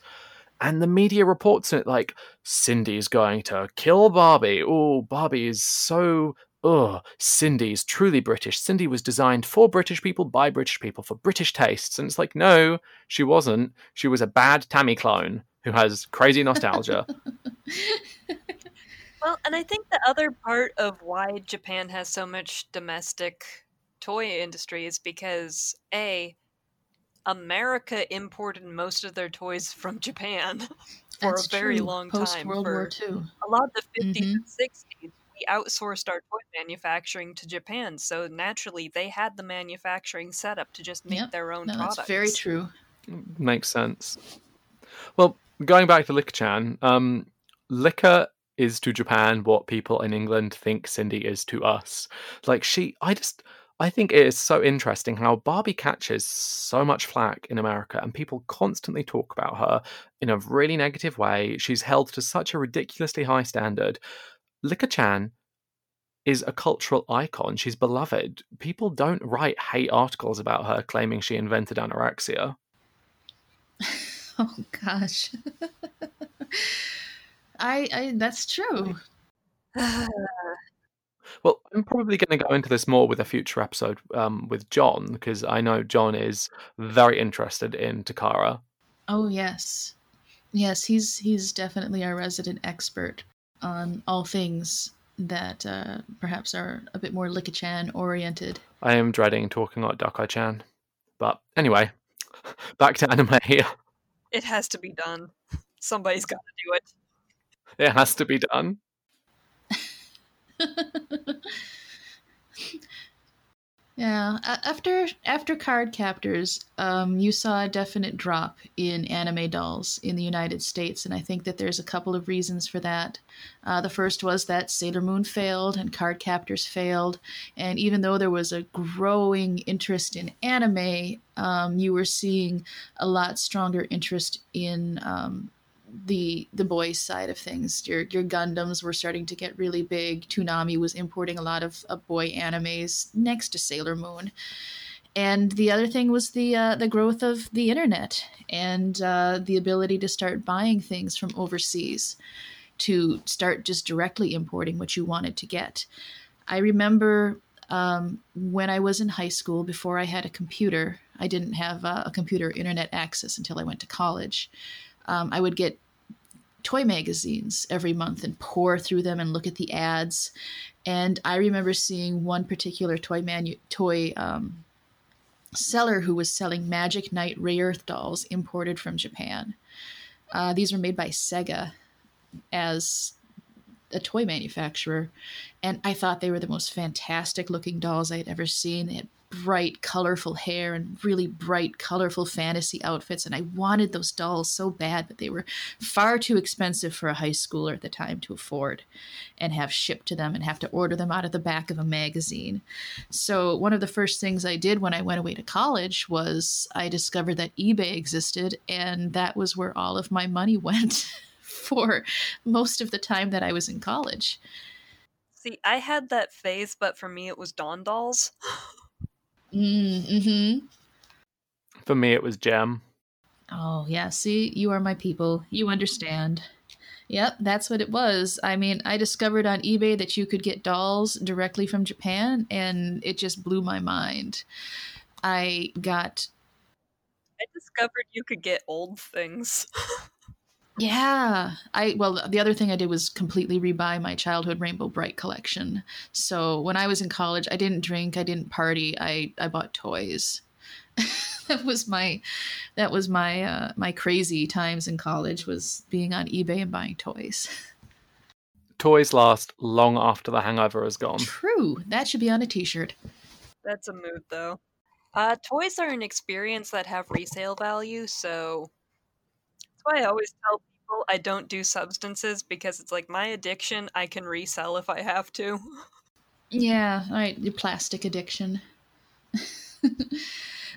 And the media reports it like Sindy's going to kill Barbie. Oh, Barbie is so. Ugh, Sindy's truly British. Sindy was designed for British people by British people for British tastes. And it's like, no, she wasn't. She was a bad Tammy clone who has crazy nostalgia. Well, and I think the other part of why Japan has so much domestic toy industry is because A, America imported most of their toys from Japan for That's a very true. long Post time. World War II. a lot of the 50s Mhm. and 60s, we outsourced our toy manufacturing to Japan. So naturally, they had the manufacturing set up to just make Yep. their own No, products. that's very true. Makes sense. Well, going back to Licca-chan, um, Licca is to Japan what people in England think Sindy is to us. Like she, I just, I think it is so interesting how Barbie catches so much flack in America, and people constantly talk about her in a really negative way. She's held to such a ridiculously high standard. Licca-chan is a cultural icon. She's beloved. People don't write hate articles about her claiming she invented anorexia. Oh gosh. I, I that's true. Well, I'm probably going to go into this more with a future episode um, with John because I know John is very interested in Takara. Oh yes. Yes, he's he's definitely our resident expert on all things that uh, perhaps are a bit more Licca-chan oriented. I am dreading talking like Dakai-chan, but anyway, back to anime here. It has to be done. Somebody's got to do it. It has to be done. Yeah, after after Cardcaptors, um, you saw a definite drop in anime dolls in the United States, and I think that there's a couple of reasons for that. Uh, the first was that Sailor Moon failed and Cardcaptors failed, and even though there was a growing interest in anime, um, you were seeing a lot stronger interest in um, the the boys side of things. Your your Gundams were starting to get really big. Toonami was importing a lot of, of boy animes next to Sailor Moon. And the other thing was the uh, the growth of the internet and uh, the ability to start buying things from overseas, to start just directly importing what you wanted to get. I remember um, when I was in high school, before I had a computer, I didn't have uh, a computer internet access until I went to college. Um, I would get toy magazines every month and pour through them and look at the ads. And I remember seeing one particular toy manu- toy um, seller who was selling Magic Knight Rayearth dolls imported from Japan. Uh, these were made by Sega as a toy manufacturer, and I thought they were the most fantastic looking dolls I had ever seen. They had bright, colorful hair and really bright, colorful fantasy outfits. And I wanted those dolls so bad, but they were far too expensive for a high schooler at the time to afford and have shipped to them and have to order them out of the back of a magazine. So, one of the first things I did when I went away to college was I discovered that eBay existed, and that was where all of my money went. For most of the time that I was in college. See, I had that phase, but for me it was Dawn dolls. Mm-hmm. For me, it was Jem. Oh, yeah. See, you are my people. You understand. Yep, that's what it was. I mean, I discovered on eBay that you could get dolls directly from Japan, and it just blew my mind. I got, I discovered you could get old things. yeah. I well, the other thing I did was completely rebuy my childhood Rainbow Brite collection. So when I was in college, I didn't drink, I didn't party, I I bought toys. that was my that was my uh, my crazy times in college was being on eBay and buying toys. Toys last long after the hangover is gone. True, that should be on a T-shirt. That's a mood, though. Uh, toys are an experience that have resale value, so that's why I always tell people I don't do substances because it's like my addiction I can resell if I have to. Yeah, right. your plastic addiction.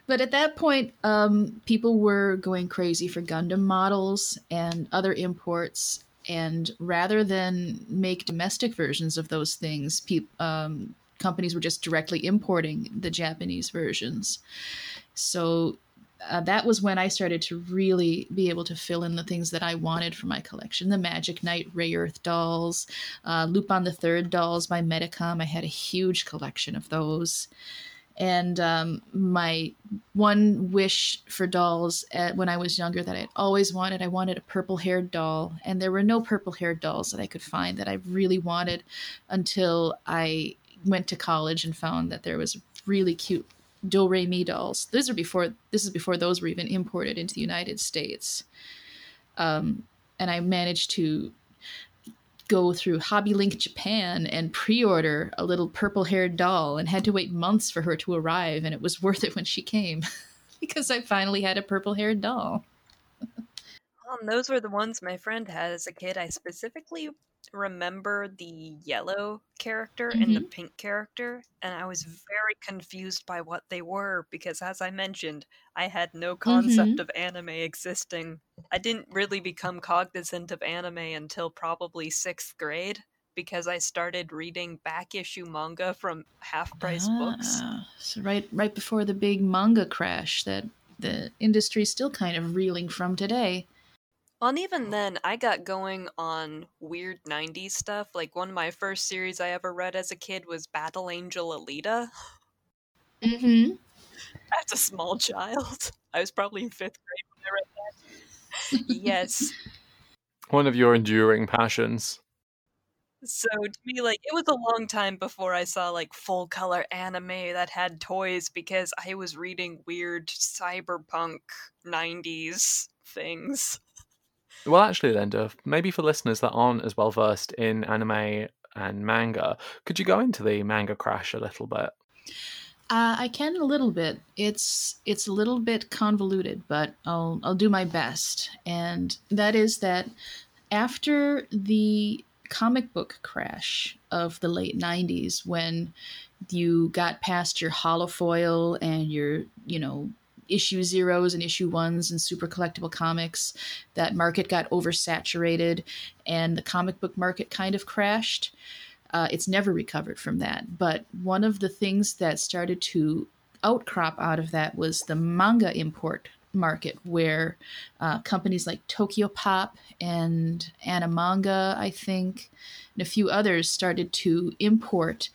but at that point, um, people were going crazy for Gundam models and other imports. And rather than make domestic versions of those things, pe- um, companies were just directly importing the Japanese versions. So uh, that was when I started to really be able to fill in the things that I wanted for my collection. The Magic Knight Rayearth dolls, uh, Lupin the Third dolls by Medicom. I had a huge collection of those. And um, my one wish for dolls at, when I was younger that I'd always wanted, I wanted a purple haired doll. And there were no purple haired dolls that I could find that I really wanted until I went to college and found that there was really cute Doremi dolls. These are before this is before those were even imported into the United States. Um, and I managed to go through Hobby Link Japan and pre-order a little purple-haired doll, and had to wait months for her to arrive, and it was worth it when she came because I finally had a purple-haired doll. Um, those were the ones my friend had as a kid. I specifically remember the yellow character and the mm-hmm. pink character, and I was mm-hmm. very confused by what they were because, as I mentioned, I had no concept mm-hmm. of anime existing. I didn't really become cognizant of anime until probably sixth grade because I started reading back issue manga from half price books. Ah, So right, right before the big manga crash that the industry's still kind of reeling from today. Well, and even then, I got going on weird 90s stuff. Like, one of my first series I ever read as a kid was Battle Angel Alita. Mm-hmm. As a small child. I was probably in fifth grade when I read that. yes. One of your enduring passions. So, to me, like, it was a long time before I saw, like, full color anime that had toys because I was reading weird cyberpunk 90s things. Well, actually, Linda, maybe for listeners that aren't as well versed in anime and manga, could you go into the manga crash a little bit? Uh, I can a little bit. It's it's a little bit convoluted, but I'll I'll do my best. And that is that after the comic book crash of the late '90s, when you got past your holofoil and your you know issue zeros and issue ones and super collectible comics, that market got oversaturated, and the comic book market kind of crashed. Uh, it's never recovered from that. But one of the things that started to outcrop out of that was the manga import market, where uh, companies like Tokyopop and Animanga, I think, and a few others started to import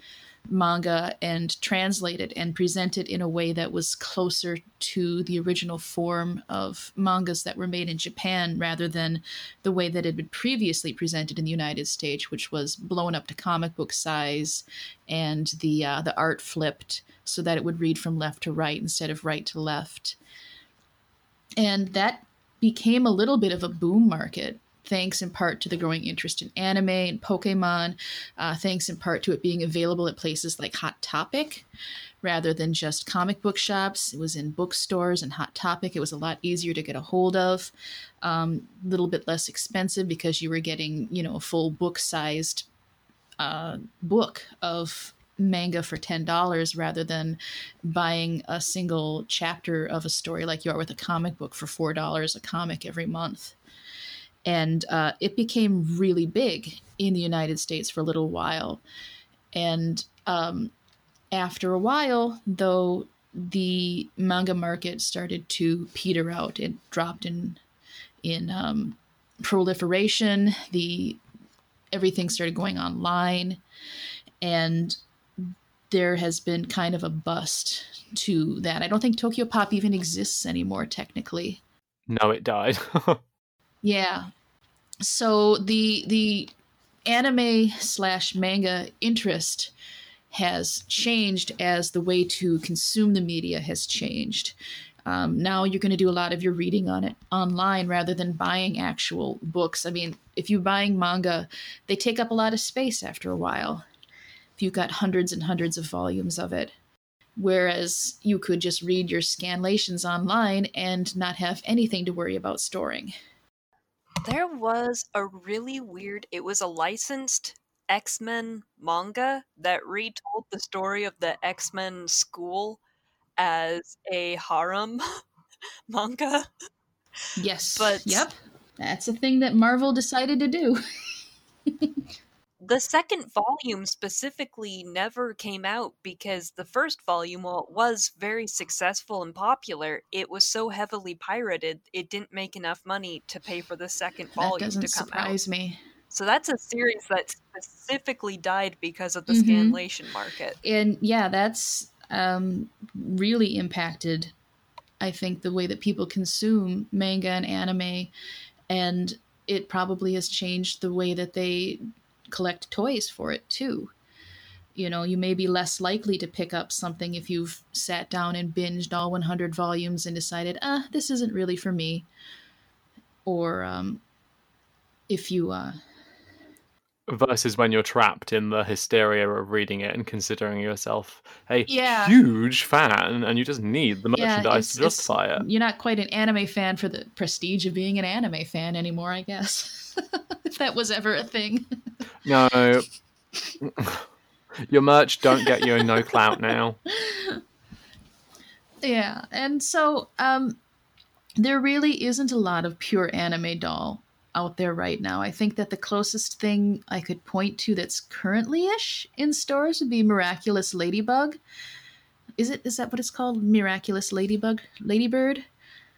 manga and translate it and present it in a way that was closer to the original form of mangas that were made in Japan rather than the way that it had been previously presented in the United States, which was blown up to comic book size and the uh, the art flipped so that it would read from left to right instead of right to left. And that became a little bit of a boom market thanks in part to the growing interest in anime and Pokemon, uh, thanks in part to it being available at places like Hot Topic rather than just comic book shops. It was in bookstores and Hot Topic. It was a lot easier to get a hold of, a um, little bit less expensive because you were getting, you know, a full book sized uh, book of manga for $10 rather than buying a single chapter of a story like you are with a comic book for $4 a comic every month and uh, it became really big in the United States for a little while. And um, after a while, though, the manga market started to peter out. It dropped in in um, proliferation. The everything started going online, and there has been kind of a bust to that. I don't think Tokyopop even exists anymore, technically. No, it died. Yeah. So the the anime slash manga interest has changed as the way to consume the media has changed. Um, now you're going to do a lot of your reading on it online rather than buying actual books. I mean, if you're buying manga, they take up a lot of space after a while. If you've got hundreds and hundreds of volumes of it. Whereas you could just read your scanlations online and not have anything to worry about storing. There was a really weird, it was a licensed X Men manga that retold the story of the X Men school as a harem manga. Yes. But- yep. That's a thing that Marvel decided to do. The second volume specifically never came out because the first volume, while it was very successful and popular, it was so heavily pirated it didn't make enough money to pay for the second that volume doesn't to come out. surprise me. So that's a series that specifically died because of the Mhm. scanlation market. And yeah, that's um, really impacted, I think, the way that people consume manga and anime. And it probably has changed the way that they collect toys for it, too. You know, you may be less likely to pick up something if you've sat down and binged all 100 volumes and decided, ah, this isn't really for me. Or um, if you, uh, Versus when you're trapped in the hysteria of reading it and considering yourself a Yeah. huge fan and you just need the merchandise it's- to justify it. You're not quite an anime fan for the prestige of being an anime fan anymore, I guess. if that was ever a thing. No. Your merch don't get you no clout now. Yeah, and so um, there really isn't a lot of pure anime doll out there right now. I think that the closest thing I could point to that's currently ish in stores would be Miraculous Ladybug. Is it? Is that what it's called? Miraculous Ladybug? Ladybird?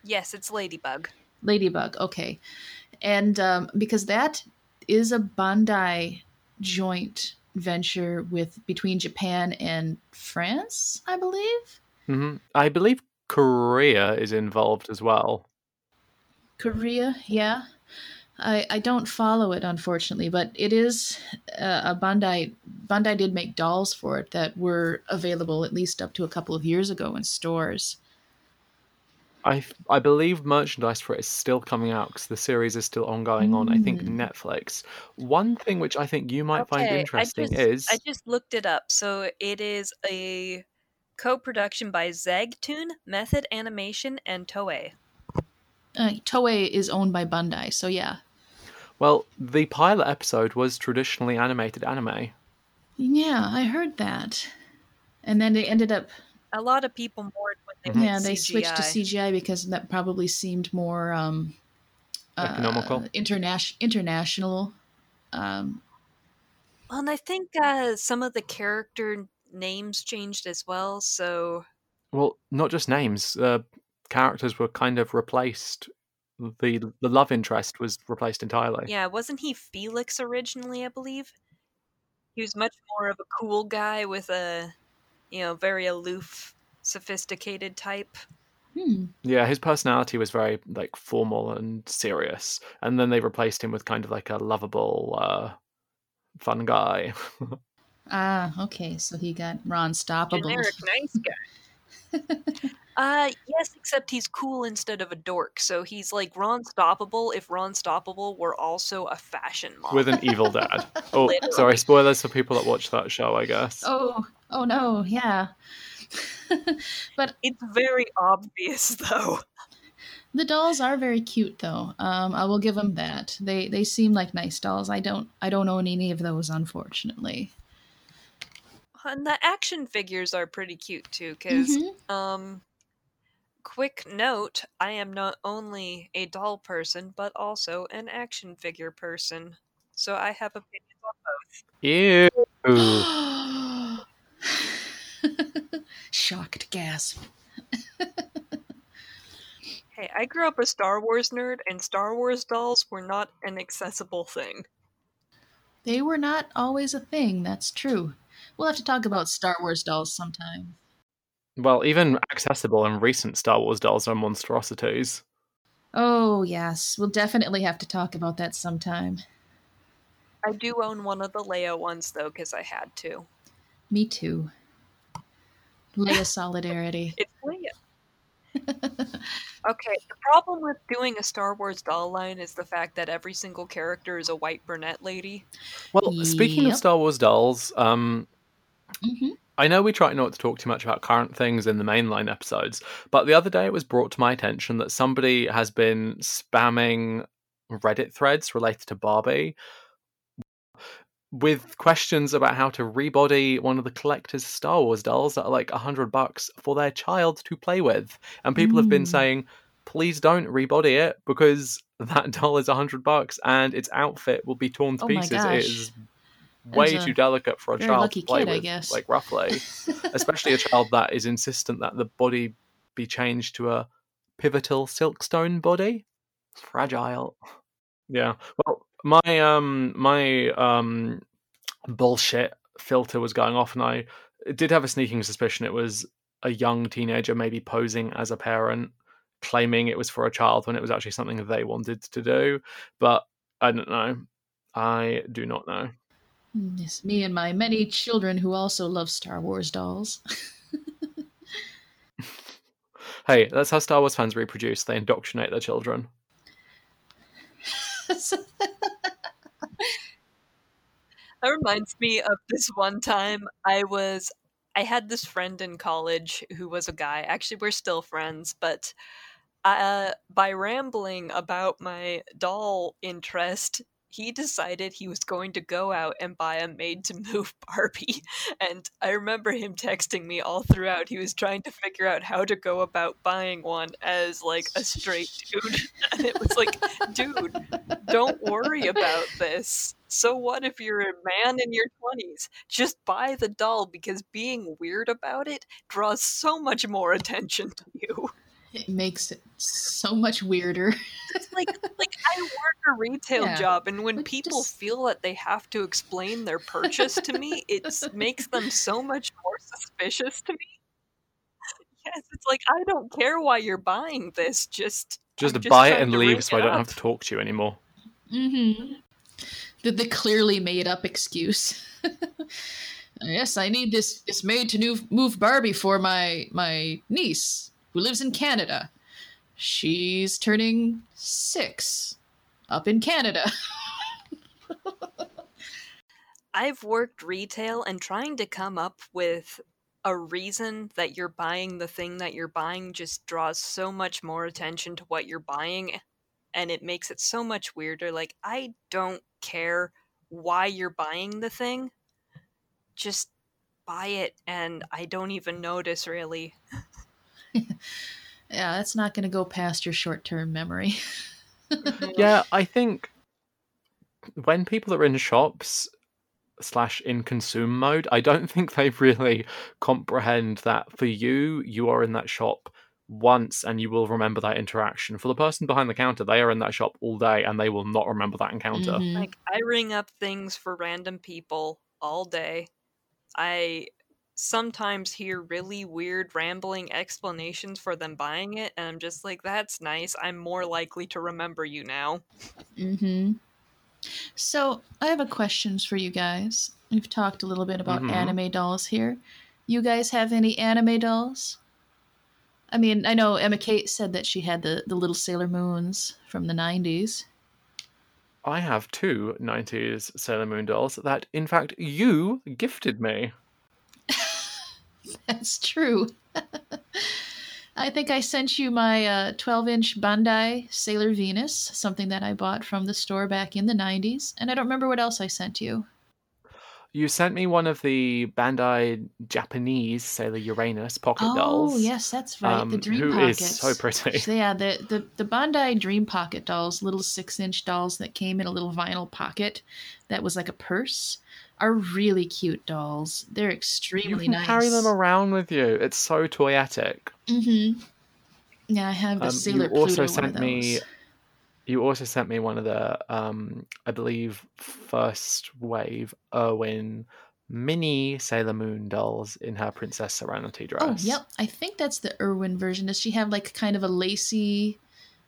Yes, it's Ladybug. Ladybug, okay. And um, because that is a Bandai joint venture with between Japan and France, I believe. hmm I believe Korea is involved as well. Korea, yeah. I, I don't follow it unfortunately, but it is uh, a Bandai. Bandai did make dolls for it that were available at least up to a couple of years ago in stores. I, I believe merchandise for it is still coming out because the series is still ongoing on, I think, Mm. Netflix. One thing which I think you might find interesting I just, is I just looked it up. So it is a Co-production by Zagtoon, Method Animation, and Toei. Uh, Toei is owned by Bandai, so yeah. Well, the pilot episode was traditionally animated anime. Yeah, I heard that. And then they ended up, A lot of people mourned when they went yeah, they CGI. switched to CGI because that probably seemed more um, Economical. uh, interna- international. Um, Well, and I think uh, some of the character names changed as well. So Well, not just names. Uh, characters were kind of replaced. The the love interest was replaced entirely. yeah, wasn't he Felix originally? I believe he was much more of a cool guy with a, you know, very aloof, sophisticated type. hmm. Yeah, his personality was very like formal and serious, and then they replaced him with kind of like a lovable, uh, fun guy. Ah, okay. So he got Ron Stoppable. Generic nice guy. uh yes, except he's cool instead of a dork. So he's like Ron Stoppable if Ron Stoppable were also a fashion model. with an evil dad. Oh, sorry, spoilers for people that watch that show, I guess. Oh, oh no, yeah. but It's very obvious though. the dolls are very cute, though. Um, I will give them that. They they seem like nice dolls. I don't I don't own any of those, unfortunately. And the action figures are pretty cute too, because Mhm. um quick note, I am not only a doll person, but also an action figure person. So I have opinions on both. Ew. Shocked gasp. Hey, I grew up a Star Wars nerd, and Star Wars dolls were not an accessible thing. They were not always a thing. That's true. We'll have to talk about Star Wars dolls sometime. Well, even accessible and recent Star Wars dolls are monstrosities. Oh yes, we'll definitely have to talk about that sometime. I do own one of the Leia ones though, because I had to. Me too. Leia solidarity. It's Leia. okay, the problem with doing a Star Wars doll line is the fact that every single character is a white brunette lady. Well, speaking of Star Wars dolls, um, hmm I know we try not to talk too much about current things in the mainline episodes, but the other day it was brought to my attention that somebody has been spamming Reddit threads related to Barbie with questions about how to rebody one of the collector's Star Wars dolls that are like a hundred bucks for their child to play with. And people have been Mm. saying, please don't rebody it because that doll is a hundred bucks and its outfit will be torn to Oh pieces. It is way a too delicate for a child to play kid, I with, guess. like roughly. Especially a child that is insistent that the body be changed to a pivotal silkstone body. Fragile. Yeah. Well, my um my um bullshit filter was going off and I did have a sneaking suspicion it was a young teenager maybe posing as a parent claiming it was for a child when it was actually something they wanted to do, but I don't know. I do not know. Yes, me and my many children who also love Star Wars dolls. Hey, that's how Star Wars fans reproduce. They indoctrinate their children. That reminds me of this one time I was I had this friend in college who was a guy. Actually, we're still friends, but uh, by rambling about my doll interest, he decided he was going to go out and buy a made to move Barbie. And I remember him texting me all throughout. He was trying to figure out how to go about buying one as like a straight dude. And it was like, dude, don't worry about this. So what if you're a man in your 20s? Just buy the doll because being weird about it draws so much more attention to you. It makes it so much weirder. It's like like I work a retail Yeah. job and when Like, people just- feel that they have to explain their purchase to me, it makes them so much more suspicious to me. Yes, it's like I don't care why you're buying this. Just Just I'm just buy it and leave ring so I don't up. have to talk to you anymore. Mm-hmm. The, the clearly made up excuse. yes, I need this It's made to move, move Barbie for my my niece who lives in Canada. She's turning six up in Canada. I've worked retail and trying to come up with a reason that you're buying the thing that you're buying just draws so much more attention to what you're buying and it makes it so much weirder. Like, I don't care why you're buying the thing, just buy it, and I don't even notice really. Yeah, that's not going to go past your short term memory. Yeah, I think when people are in shops slash in consume mode, I don't think they really comprehend that for you, you are in that shop once and you will remember that interaction. For the person behind the counter, they are in that shop all day and they will not remember that encounter. Mhm. Like, I ring up things for random people all day. I sometimes hear really weird, rambling explanations for them buying it, and I'm just like, that's nice. I'm more likely to remember you now. Mm-hmm. So I have a questions for you guys. We've talked a little bit about Mhm. anime dolls here. You guys have any anime dolls? I mean, I know Emma Kate said that she had the, the little Sailor Moons from the 90s. I have two 90s Sailor Moon dolls that, in fact, you gifted me. That's true. I think I sent you my uh, 12 inch Bandai Sailor Venus, something that I bought from the store back in the 90s. And I don't remember what else I sent you. You sent me one of the Bandai Japanese Sailor Uranus pocket Oh, dolls. Oh yes, that's right. the um, Dream who is Pockets. so pretty. Yeah, the, the, the Bandai Dream Pocket dolls, little six inch dolls that came in a little vinyl pocket that was like a purse, are really cute dolls. They're extremely You can nice. carry them around with you. It's so toyetic. Mm-hmm. Yeah, I have a Um, Sailor you also one sent of me you also sent me one of the um I believe first wave Irwin mini Sailor Moon dolls in her Princess Serenity dress. Oh, yep. I think that's the Irwin version. Does she have like kind of a lacy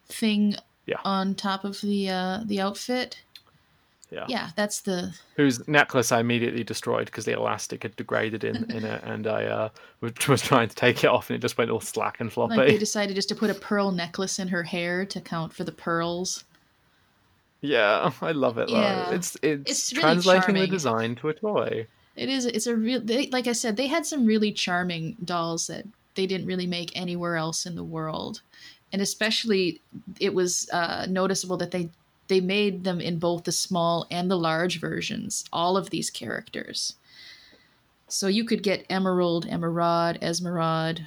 thing Yeah. on top of the uh the outfit? Yeah. Yeah, that's the Whose necklace I immediately destroyed because the elastic had degraded in, in it, and I uh, was, was trying to take it off, and it just went all slack and floppy. like they decided just to put a pearl necklace in her hair to count for the pearls. Yeah, I love it though. Yeah. It's it's, It's really translating the design to a toy. It is. It's a real. They, like I said, they had some really charming dolls that they didn't really make anywhere else in the world, and especially it was uh, noticeable that they they made them in both the small and the large versions. All of these characters. So you could get Emerald, Emerald, Esmeralda,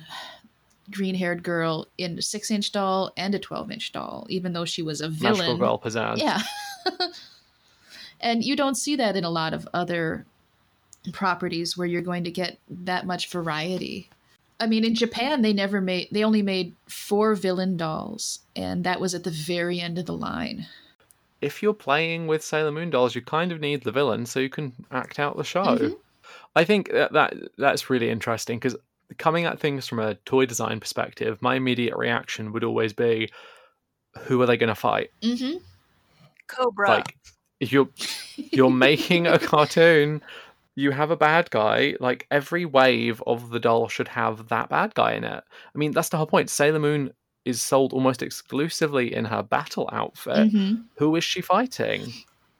green haired girl in a six inch doll and a twelve inch doll, even though she was a villain. Magical girl pizzazz. Yeah. and you don't see that in a lot of other properties where you're going to get that much variety. I mean, in Japan, they never made, they only made four villain dolls, and that was at the very end of the line. If you're playing with Sailor Moon dolls, you kind of need the villain so you can act out the show. Mhm. I think that, that that's really interesting because coming at things from a toy design perspective, my immediate reaction would always be, "Who are they going to fight?" Mm-hmm. Cobra. Like, you're you're making a cartoon, you have a bad guy. Like every wave of the doll should have that bad guy in it. I mean, that's the whole point. Sailor Moon is sold almost exclusively in her battle outfit Mm-hmm. who is she fighting?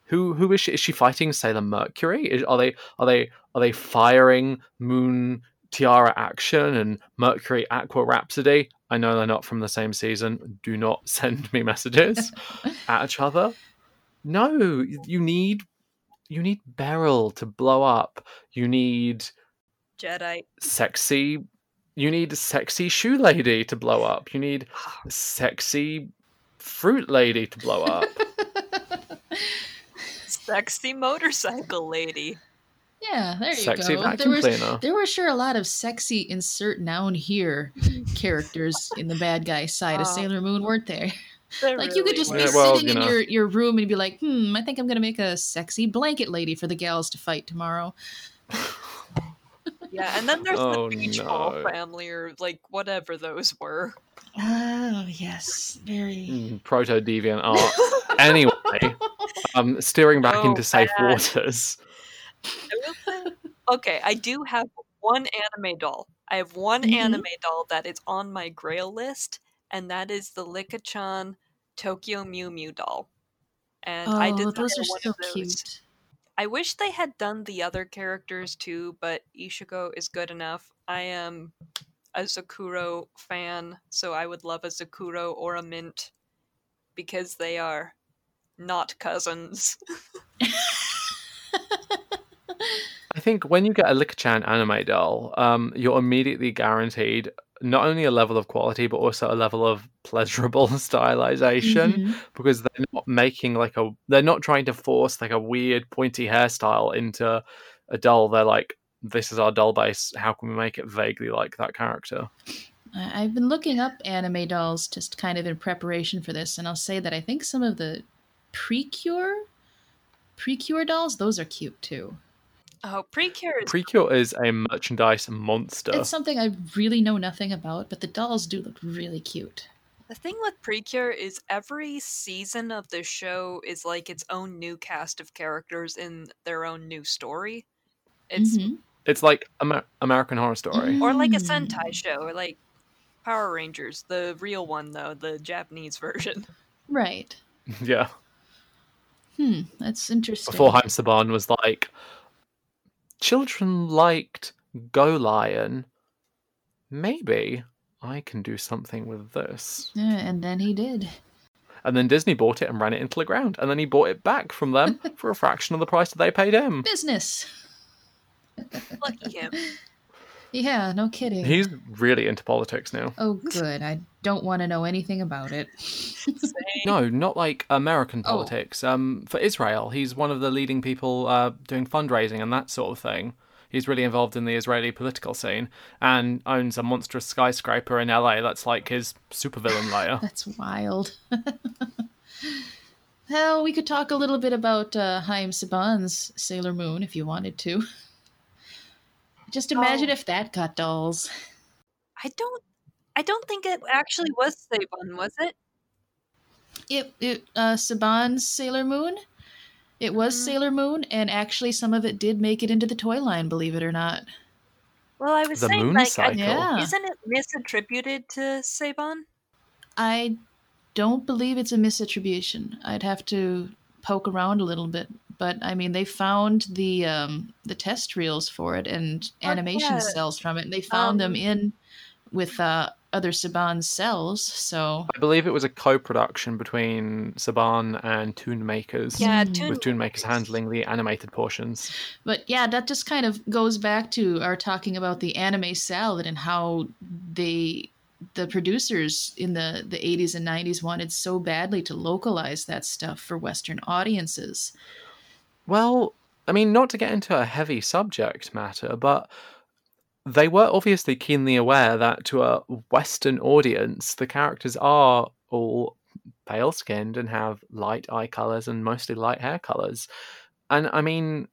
Who who is she? Is she fighting Sailor Mercury? Is, are they are they are they firing Moon Tiara action and Mercury Aqua Rhapsody? I know they're not from the same season. Do not send me messages at each other. No, you need you need Beryl to blow up. You need Jadeite. sexy. You need a sexy shoe lady to blow up. You need sexy fruit lady to blow up. Sexy motorcycle lady. Yeah, there you Sexy go. vacuum there, was, cleaner. there were sure a lot of sexy insert noun here characters in the bad guy side of Oh. Sailor Moon, weren't there? There Like you could really just be well, sitting you in your, your room and be like, hmm, I think I'm gonna make a sexy blanket lady for the gals to fight tomorrow. Yeah, and then there's Oh, the Beach Ball no. family, or like whatever those were. Oh yes, very. Mm, proto deviant art. anyway, um, steering back Oh, into safe bad. waters. I say- okay, I do have one anime doll. I have one Mhm. anime doll that is on my grail list, and that is the Licca-chan Tokyo Mew Mew doll. And I Oh, those are so of those. cute. I wish they had done the other characters too, but Ichigo is good enough. I am a Zakuro fan, so I would love a Zakuro or a Mint because they are not cousins. I think when you get a Licca-chan anime doll, um, you're immediately guaranteed not only a level of quality but also a level of pleasurable stylization Mhm. because they're not making like a they're not trying to force like a weird pointy hairstyle into a doll. They're like, this is our doll base. How can we make it vaguely like that character? I've been looking up anime dolls just kind of in preparation for this, and I'll say that I think some of the Precure Precure dolls, those are cute too. Oh, Precure is Precure is a merchandise monster. It's something I really know nothing about, but the dolls do look really cute. The thing with Precure is every season of the show is like its own new cast of characters in their own new story. It's Mhm. It's like Amer- American Horror Story. or like a Mm. Sentai show, or like Power Rangers, the real one though, the Japanese version. Right. yeah. Hmm, that's interesting. Before Haim Saban was like, children liked Go Lion. Maybe I can do something with this. Yeah, and then he did. And then Disney bought it and ran it into the ground. And then he bought it back from them for a fraction of the price that they paid him. Business. Lucky him. Yeah, no kidding. He's really into politics now. Oh, good. I don't want to know anything about it. No, not like American Oh. politics. Um, for Israel, he's one of the leading people uh, doing fundraising and that sort of thing. He's really involved in the Israeli political scene and owns a monstrous skyscraper in LA that's like his supervillain layer. That's wild. Hell, we could talk a little bit about uh, Haim Saban's Sailor Moon if you wanted to. Just imagine Oh. if that got dolls. I don't I don't think it actually was Saban, was it? It, it uh, Saban's Sailor Moon. It was Mhm. Sailor Moon, and actually, some of it did make it into the toy line. Believe it or not. Well, I was The saying moon like I. Yeah. isn't it misattributed to Saban? I don't believe it's a misattribution. I'd have to poke around a little bit, but I mean, they found the um, the test reels for it and Oh, animation yeah. cells from it. And they found them Um, in with uh, other Saban cells. So I believe it was a co-production between Saban and Toon Makers. Yeah. Toon with Toon Makers Makers. handling the animated portions. But yeah, that just kind of goes back to our talking about the anime salad and how they the producers in the the 80s and 90s wanted so badly to localize that stuff for western audiences. Well, I mean, not to get into a heavy subject matter, but they were obviously keenly aware that to a Western audience, the characters are all pale skinned and have light eye colors and mostly light hair colors. And I mean,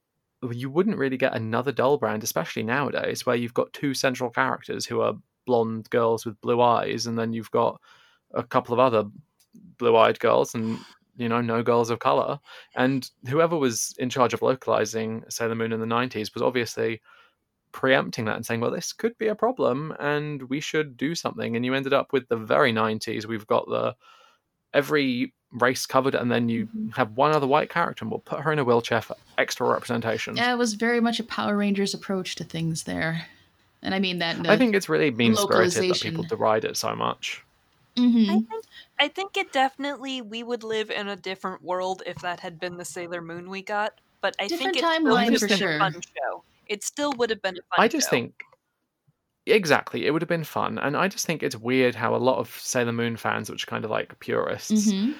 you wouldn't really get another doll brand, especially nowadays, where you've got two central characters who are blonde girls with blue eyes, and then you've got a couple of other blue eyed girls and you know no girls of color and whoever was in charge of localizing Sailor Moon in the 90s was obviously preempting that and saying, well, this could be a problem and we should do something. And you ended up with the very 90s. We've got the every race covered, and then you mm-hmm. have one other white character, and we'll put her in a wheelchair for extra representation. Yeah, it was very much a Power Rangers approach to things there. And I mean that in I a- think it's really mean spirited that people deride it so much. Mhm. I think I think it definitely we would live in a different world if that had been the Sailor Moon we got. But I Different think it still timeline would for have been sure. a fun show. It still would have been a fun I just show. think exactly it would have been fun, and I just think it's weird how a lot of Sailor Moon fans, which are kind of like purists, Mhm.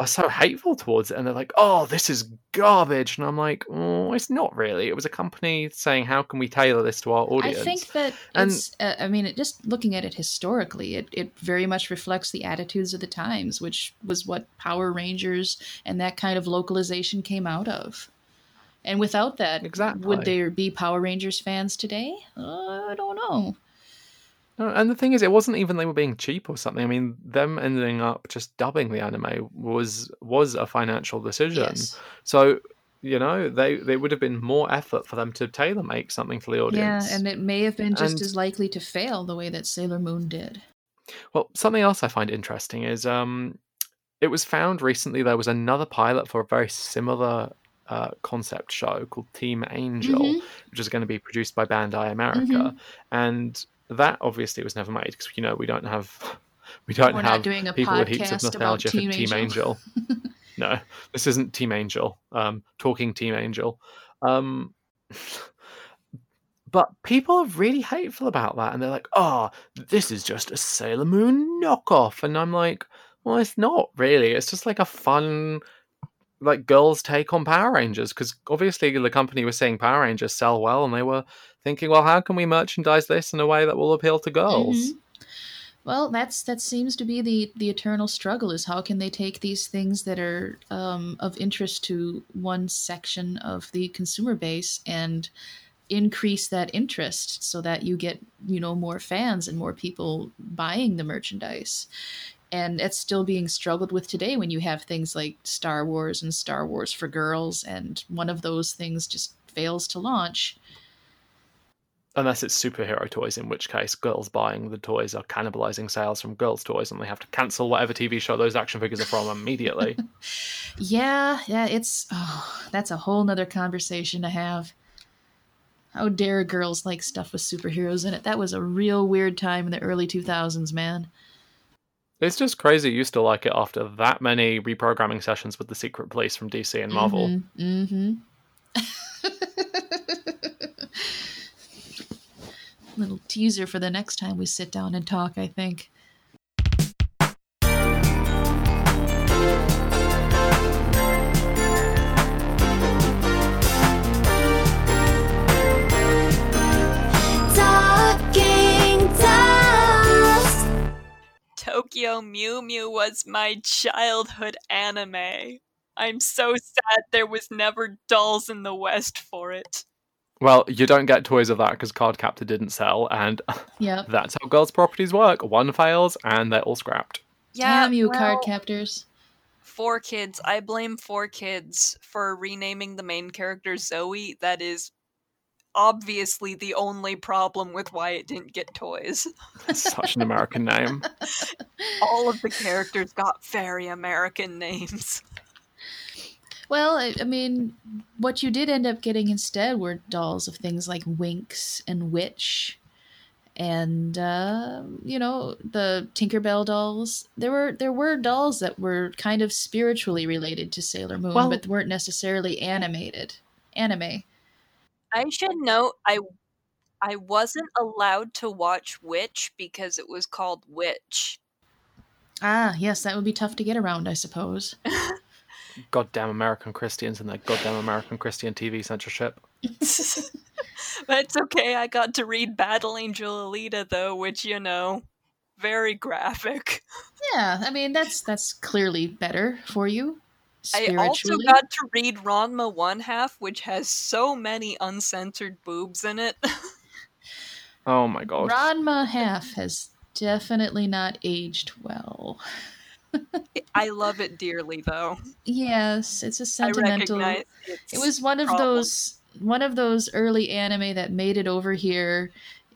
Are so hateful towards it, and they're like, "Oh, this is garbage," and I'm like, "Oh, it's not really. It was a company saying, how can we tailor this to our audience?" I think that And- it's. Uh, I mean, it, just looking at it historically, it, it very much reflects the attitudes of the times, which was what Power Rangers and that kind of localization came out of. And without that, Exactly. would there be Power Rangers fans today? Uh, I don't know. No, and the thing is, it wasn't even they were being cheap or something. I mean, them ending up just dubbing the anime was was a financial decision. Yes. So you know, they they would have been more effort for them to tailor make something for the audience. Yeah, and it may have been just And- as likely to fail the way that Sailor Moon did. Well, something else I find interesting is um, it was found recently there was another pilot for a very similar uh, concept show called Team Angel, Mhm. which is going to be produced by Bandai America, Mhm. and that obviously was never made because you know we don't have we don't We're have doing a people with heaps of nostalgia Team for Team Angel. Angel. no, this isn't Team Angel. Um, talking Team Angel. Um, but people are really hateful about that, and they're like, "Oh, this is just a Sailor Moon knockoff," and I'm like, "Well, it's not really. It's just like a fun." Like girls' take on Power Rangers, because obviously the company was saying Power Rangers sell well, and they were thinking, well, how can we merchandise this in a way that will appeal to girls? Mhm. Well, that's that seems to be the the eternal struggle is how can they take these things that are um, of interest to one section of the consumer base and increase that interest so that you get you know more fans and more people buying the merchandise and it's still being struggled with today when you have things like Star Wars and Star Wars for girls and one of those things just fails to launch Unless it's superhero toys, in which case girls buying the toys are cannibalizing sales from girls' toys, and they have to cancel whatever TV show those action figures are from immediately. Yeah, yeah, it's oh, that's a whole nother conversation to have. How dare girls like stuff with superheroes in it? That was a real weird time in the early 2000s, man. It's just crazy you still like it after that many reprogramming sessions with the Secret Police from DC and Marvel. Mm-hmm. Little teaser for the next time we sit down and talk, I think. Tokyo Mew Mew was my childhood anime. I'm so sad there was never dolls in the West for it. Well, you don't get toys of that because Cardcaptor didn't sell, and Yep. that's how girls' properties work. One fails, and they're all scrapped. Damn you, well, Cardcaptors. Four Kids. I blame 4Kids for renaming the main character Zoe. That is obviously the only problem with why it didn't get toys. Such an American name. All of the characters got very American names. Well, I, I mean, what you did end up getting instead were dolls of things like Winx and Witch, and uh, you know the Tinkerbell dolls. There were there were dolls that were kind of spiritually related to Sailor Moon, Well- but weren't necessarily animated. Anime. I should note I I wasn't allowed to watch Witch because it was called Witch. Ah, yes, that would be tough to get around, I suppose. Goddamn American Christians and their goddamn American Christian TV censorship. but it's okay. I got to read Battle Angel Alita though, which you know, very graphic. Yeah, I mean that's that's clearly better for you. I also got to read Ranma One Half, which has so many uncensored boobs in it. Oh my god. Ranma half has definitely not aged well. I love it dearly though. Yes, it's a sentimental. recognize it's It was one of problem. those one of those early anime that made it over here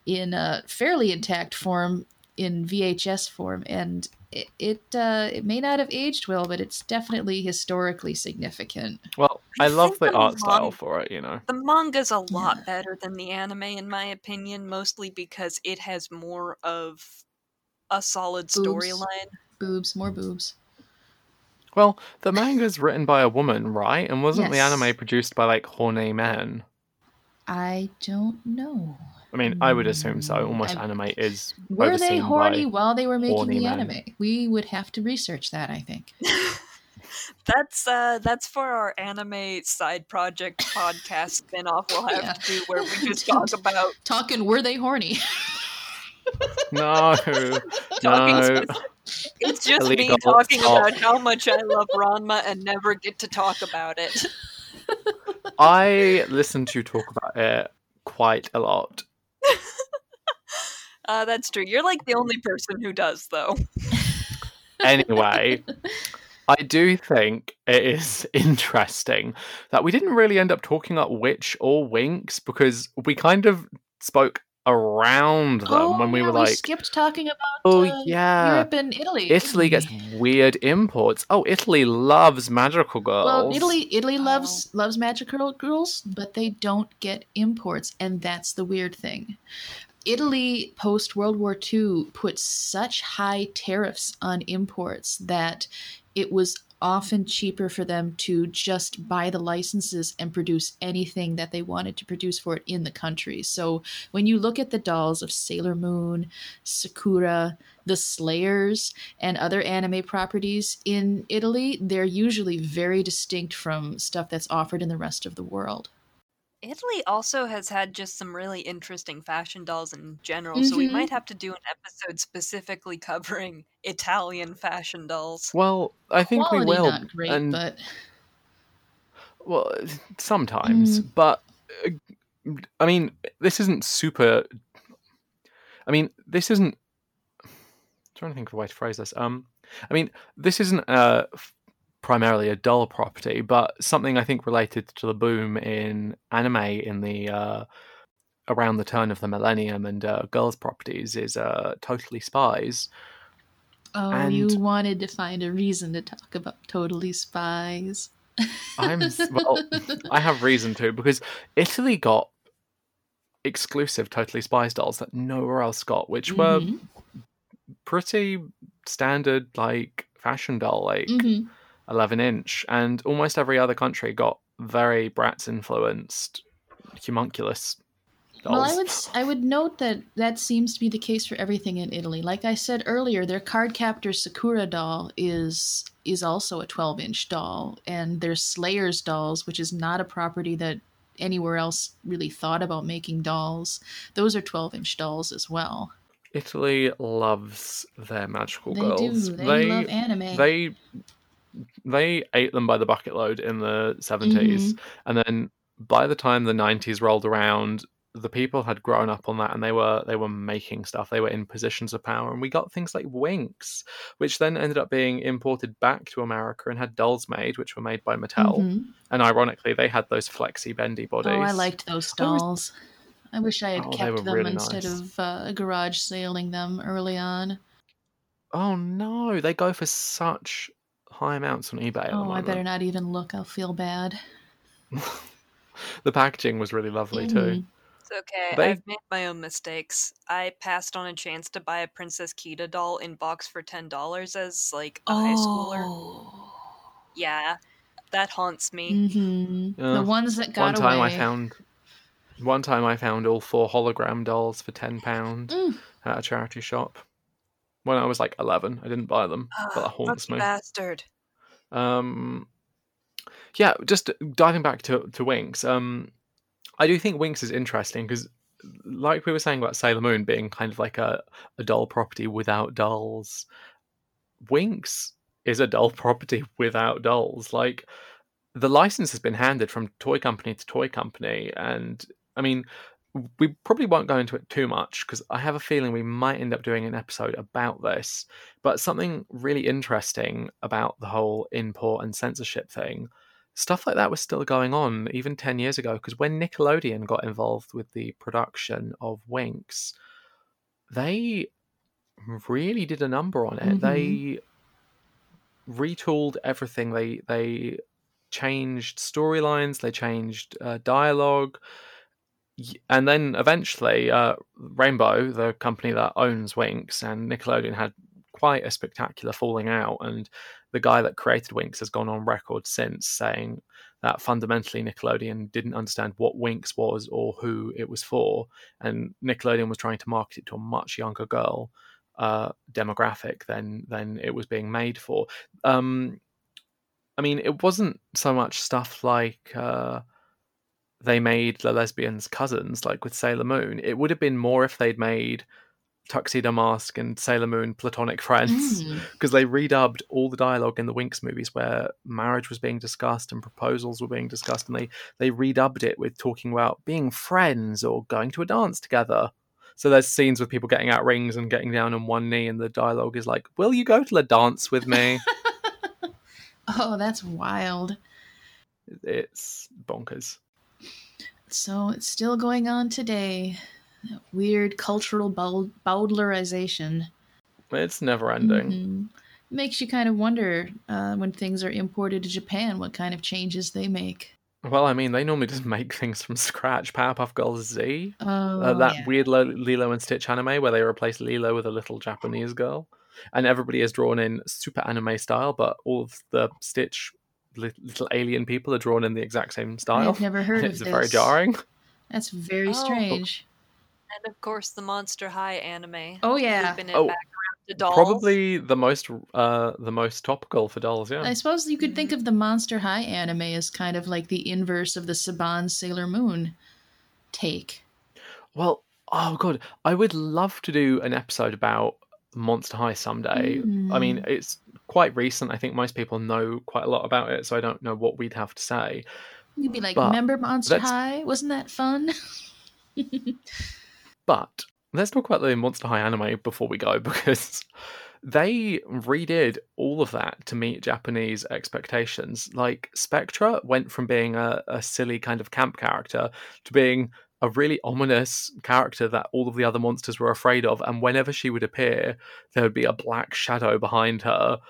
in a fairly intact form in VHS form, and it it, uh, it may not have aged well, but it's definitely historically significant. Well, I, I love the the art style for it, you know. The manga's a lot Yeah. better than the anime, in my opinion, mostly because it has more of a solid storyline. Boobs, more boobs. Well, the manga's written by a woman, right? And wasn't the anime produced by like horny men? I don't know. I mean, I would assume so. Almost I- anime is Were they horny while they were making the men. anime? We would have to research that. I think. That's uh that's for our anime side project podcast spin-off we'll have Yeah. to do where we just talk about Talking, were they horny? No, no. it's just me talking Stop. about how much I love Ranma and never get to talk about it. I listen to you talk about it quite a lot. Uh, that's true. You're like the only person who does, though. Anyway, I do think it is interesting that we didn't really end up talking about Witch or Winx because we kind of spoke around them oh, when we yeah, were like, skipped talking about Oh, uh, yeah. Europe and Italy. Italy gets weird imports. Oh, Italy loves magical girls. Well, Italy Italy Oh. loves loves magical girls, but they don't get imports, and that's the weird thing. Italy post World War II put such high tariffs on imports that it was often cheaper for them to just buy the licenses and produce anything that they wanted to produce for it in the country. So when you look at the dolls of Sailor Moon, Sakura, the Slayers, and other anime properties in Italy, they're usually very distinct from stuff that's offered in the rest of the world. Italy also has had just some really interesting fashion dolls in general, so we might have to do an episode specifically covering Italian fashion dolls. Well, I think Quality we will. not great, and but well, sometimes, Mm. but uh, I mean, this isn't super. I mean, this isn't. I'm trying to think of a way to phrase this. Um, I mean, this isn't uh, f- primarily a doll property, but something I think related to the boom in anime in the uh, around the turn of the millennium and uh, girls' properties is uh, Totally Spies. oh, you wanted to find a reason to talk about Totally Spies. I'm well, I have reason to because Italy got exclusive Totally Spies dolls that nowhere else got, which were Mhm. pretty standard, like fashion doll, like Mhm. 11 inch, and almost every other country got very Bratz influenced, homunculus dolls. Well, I would I would note that that seems to be the case for everything in Italy. Like I said earlier, their Cardcaptor Sakura doll is is also a 12 inch doll, and their Slayers dolls, which is not a property that anywhere else really thought about making dolls. Those are 12 inch dolls as well. Italy loves their magical They girls. do. They, love anime. they they ate them by the bucket load in the 70s Mm-hmm. and then by the time the 90s rolled around the people had grown up on that and they were they were making stuff they were in positions of power and we got things like winx which then ended up being imported back to america and had dolls made which were made by mattel Mhm. and ironically they had those flexy bendy bodies Oh, I liked those I was- dolls. I wish I had Oh, kept them really instead nice. of uh, garage sailing them early on. oh no they go for such high amounts on ebay at the Oh, I better not even look. I'll feel bad. the packaging was really lovely too Mhm. It's okay. They- I've made my own mistakes. I passed on a chance to buy a Princess Kida doll in box for ten dollars as like a high schooler. Oh. Yeah, that haunts me. hmm Yeah. The ones that got one time away. I found one time I found all four hologram dolls for ten pound Mm. at a charity shop. When I was like eleven, I didn't buy them, but that haunts Lucky me. bastard. Um, yeah, just diving back to to Winx. Um, I do think Winx is interesting because, like we were saying about Sailor Moon being kind of like a a doll property without dolls, Winx is a doll property without dolls. Like the license has been handed from toy company to toy company, and I mean. We probably won't go into it too much because I have a feeling we might end up doing an episode about this. But something really interesting about the whole import and censorship thing, stuff like that was still going on even 10 years ago. Because when Nickelodeon got involved with the production of Winx, they really did a number on it. Mhm. They retooled everything. They they changed storylines. They changed uh, dialogue. And then eventually, uh, Rainbow, the company that owns Winx, and Nickelodeon had quite a spectacular falling out. And the guy that created Winx has gone on record since saying that fundamentally Nickelodeon didn't understand what Winx was or who it was for, and Nickelodeon was trying to market it to a much younger girl uh, demographic than than it was being made for. Um, I mean, it wasn't so much stuff like. Uh, they made the lesbians cousins, like with Sailor Moon. It would have been more if they'd made Tuxedo Mask and Sailor Moon platonic friends, Mm. because they redubbed all the dialogue in the Winx movies where marriage was being discussed and proposals were being discussed, and they they redubbed it with talking about being friends or going to a dance together. So there's scenes with people getting out rings and getting down on one knee, and the dialogue is like, "Will you go to the dance with me?" Oh, that's wild. it's bonkers. So it's still going on today. That Weird cultural bow- bowdlerization. It's never ending. Mhm. Makes you kind of wonder uh, when things are imported to Japan, what kind of changes they make. Well, I mean, they normally just make things from scratch. Powerpuff Girls Z, Oh, uh, that yeah. weird Lo- Lilo and Stitch anime where they replace Lilo with a little Japanese girl, and everybody is drawn in super anime style, but all of the Stitch little alien people are drawn in the exact same style. I've never heard of it's this. very jarring. That's very Oh. strange. And of course, the Monster High anime. Oh yeah. Looping it Oh, back to dolls. Probably the most uh the most topical for dolls. Yeah. I suppose you could think of the Monster High anime as kind of like the inverse of the Saban Sailor Moon take. Well, oh god, I would love to do an episode about Monster High someday. I mean, Mm. it's quite recent. I think most people know quite a lot about it, so I don't know what we'd have to say. You'd be like, But remember Monster High? Wasn't that fun? But let's talk about the Monster High anime before we go because they redid all of that to meet Japanese expectations. Like Spectra went from being a, a silly kind of camp character to being a really ominous character that all of the other monsters were afraid of. And whenever she would appear, there would be a black shadow behind her,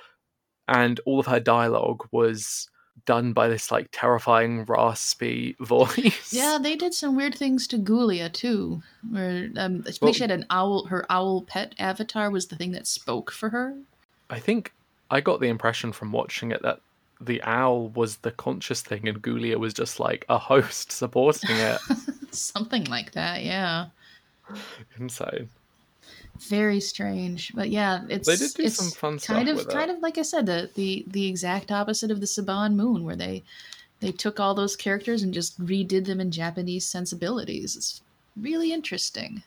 and all of her dialogue was done by this like terrifying raspy voice. yeah, they did some weird things to Ghoulia too. Where um, I think Well- she had an owl. Her owl pet avatar was the thing that spoke for her. I think I got the impression from watching it that the owl was the conscious thing and Ghoulia was just like a host supporting it. Something like that. Yeah. Insane. very strange but yeah it's They did do it's some fun kind stuff of with it. kind of like i said the, the the exact opposite of the saban moon where they they took all those characters and just redid them in japanese sensibilities it's really interesting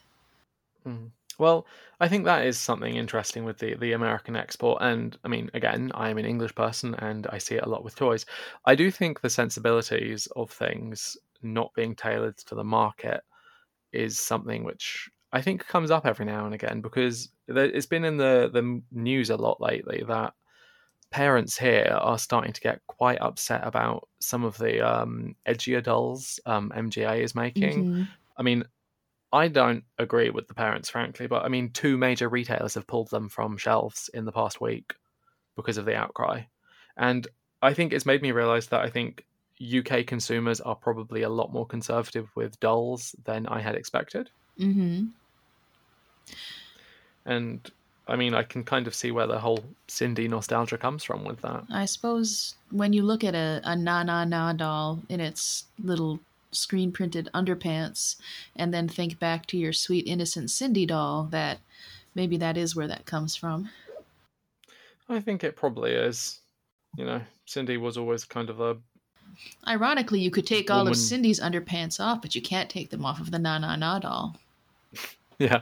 hmm. Well, I think that is something interesting with the, the American export. And I mean, again, I am an English person and I see it a lot with toys. I do think the sensibilities of things not being tailored to the market is something which I think comes up every now and again because it's been in the, the news a lot lately that parents here are starting to get quite upset about some of the um, edgier dolls um, MGA is making. Mhm. I mean, I don't agree with the parents, frankly, but I mean, two major retailers have pulled them from shelves in the past week because of the outcry. And I think it's made me realize that I think UK consumers are probably a lot more conservative with dolls than I had expected. Mhm. And I mean, I can kind of see where the whole Sindy nostalgia comes from with that. i suppose when you look at a, a na na na doll in its little screen printed underpants and then think back to your sweet innocent sindy doll that maybe that is where that comes from I think it probably is. You know, Sindy was always kind of a Ironically, you could take all Woman- of Sindy's underpants off, but you can't take them off of the Na Na Na doll. yeah.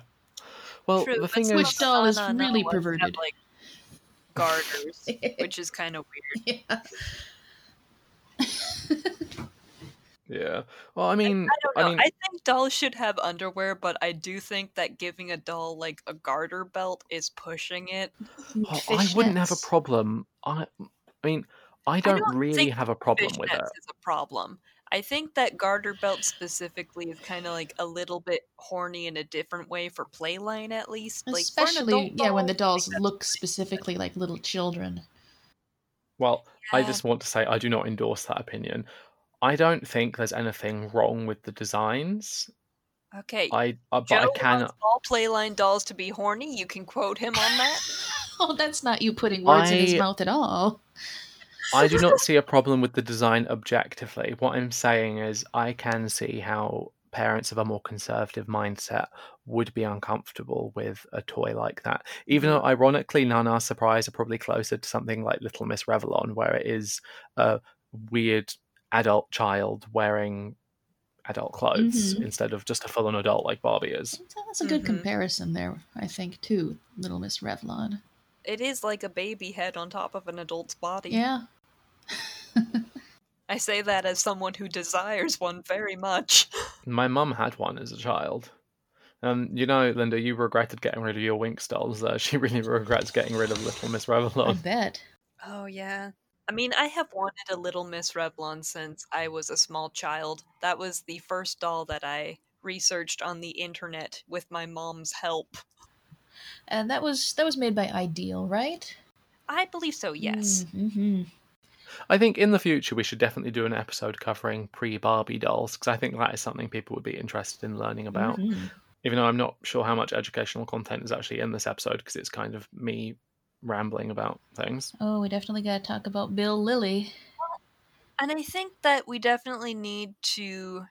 Well, True, the but thing some is, Which doll is of the really ones have, perverted. like garters, which is kind of weird. Yeah. yeah. Well, I mean, I don't know. I, mean, think dolls should have underwear, but I do think that giving a doll like a garter belt is pushing it. Oh, I wouldn't have a problem. I, I mean, I don't, don't really have a problem with it. Fishnets is a problem. I think that garter belt specifically is kind of like a little bit horny in a different way for playline, at least. Like Especially, adult yeah, when the dolls I think that's look specifically like little children. Well, I just want to say I do not endorse that opinion. I don't think there's anything wrong with the designs. Okay, I, uh, but Joe I can. wants all playline dolls to be horny. You can quote him on that. Oh, that's not you putting words in his mouth at all. I do not see a problem with the design objectively. What I'm saying is, I can see how parents of a more conservative mindset would be uncomfortable with a toy like that. Even though, ironically, Nana Surprise are probably closer to something like Little Miss Revlon, where it is a weird adult child wearing adult clothes Mhm. instead of just a full on adult like Barbie is. That's a good Mhm. comparison there, I think, too. Little Miss Revlon. It is like a baby head on top of an adult's body. Yeah. I say that as someone who desires one very much. My mum had one as a child. Um, you know, Linda, you regretted getting rid of your Winx dolls. Uh, she really regrets getting rid of Little Miss I Revlon. bet. Oh yeah. I mean, I have wanted a little Miss Revlon since I was a small child. That was the first doll that I researched on the internet with my mom's help. And that was that was made by Ideal, right? I believe so, yes. Mm-hmm. I think in the future we should definitely do an episode covering pre Barbie dolls because I think that is something people would be interested in learning about. Mhm. Even though I'm not sure how much educational content is actually in this episode because it's kind of me rambling about things. Oh, we definitely got to talk about Bild Lilli. And I think that we definitely need to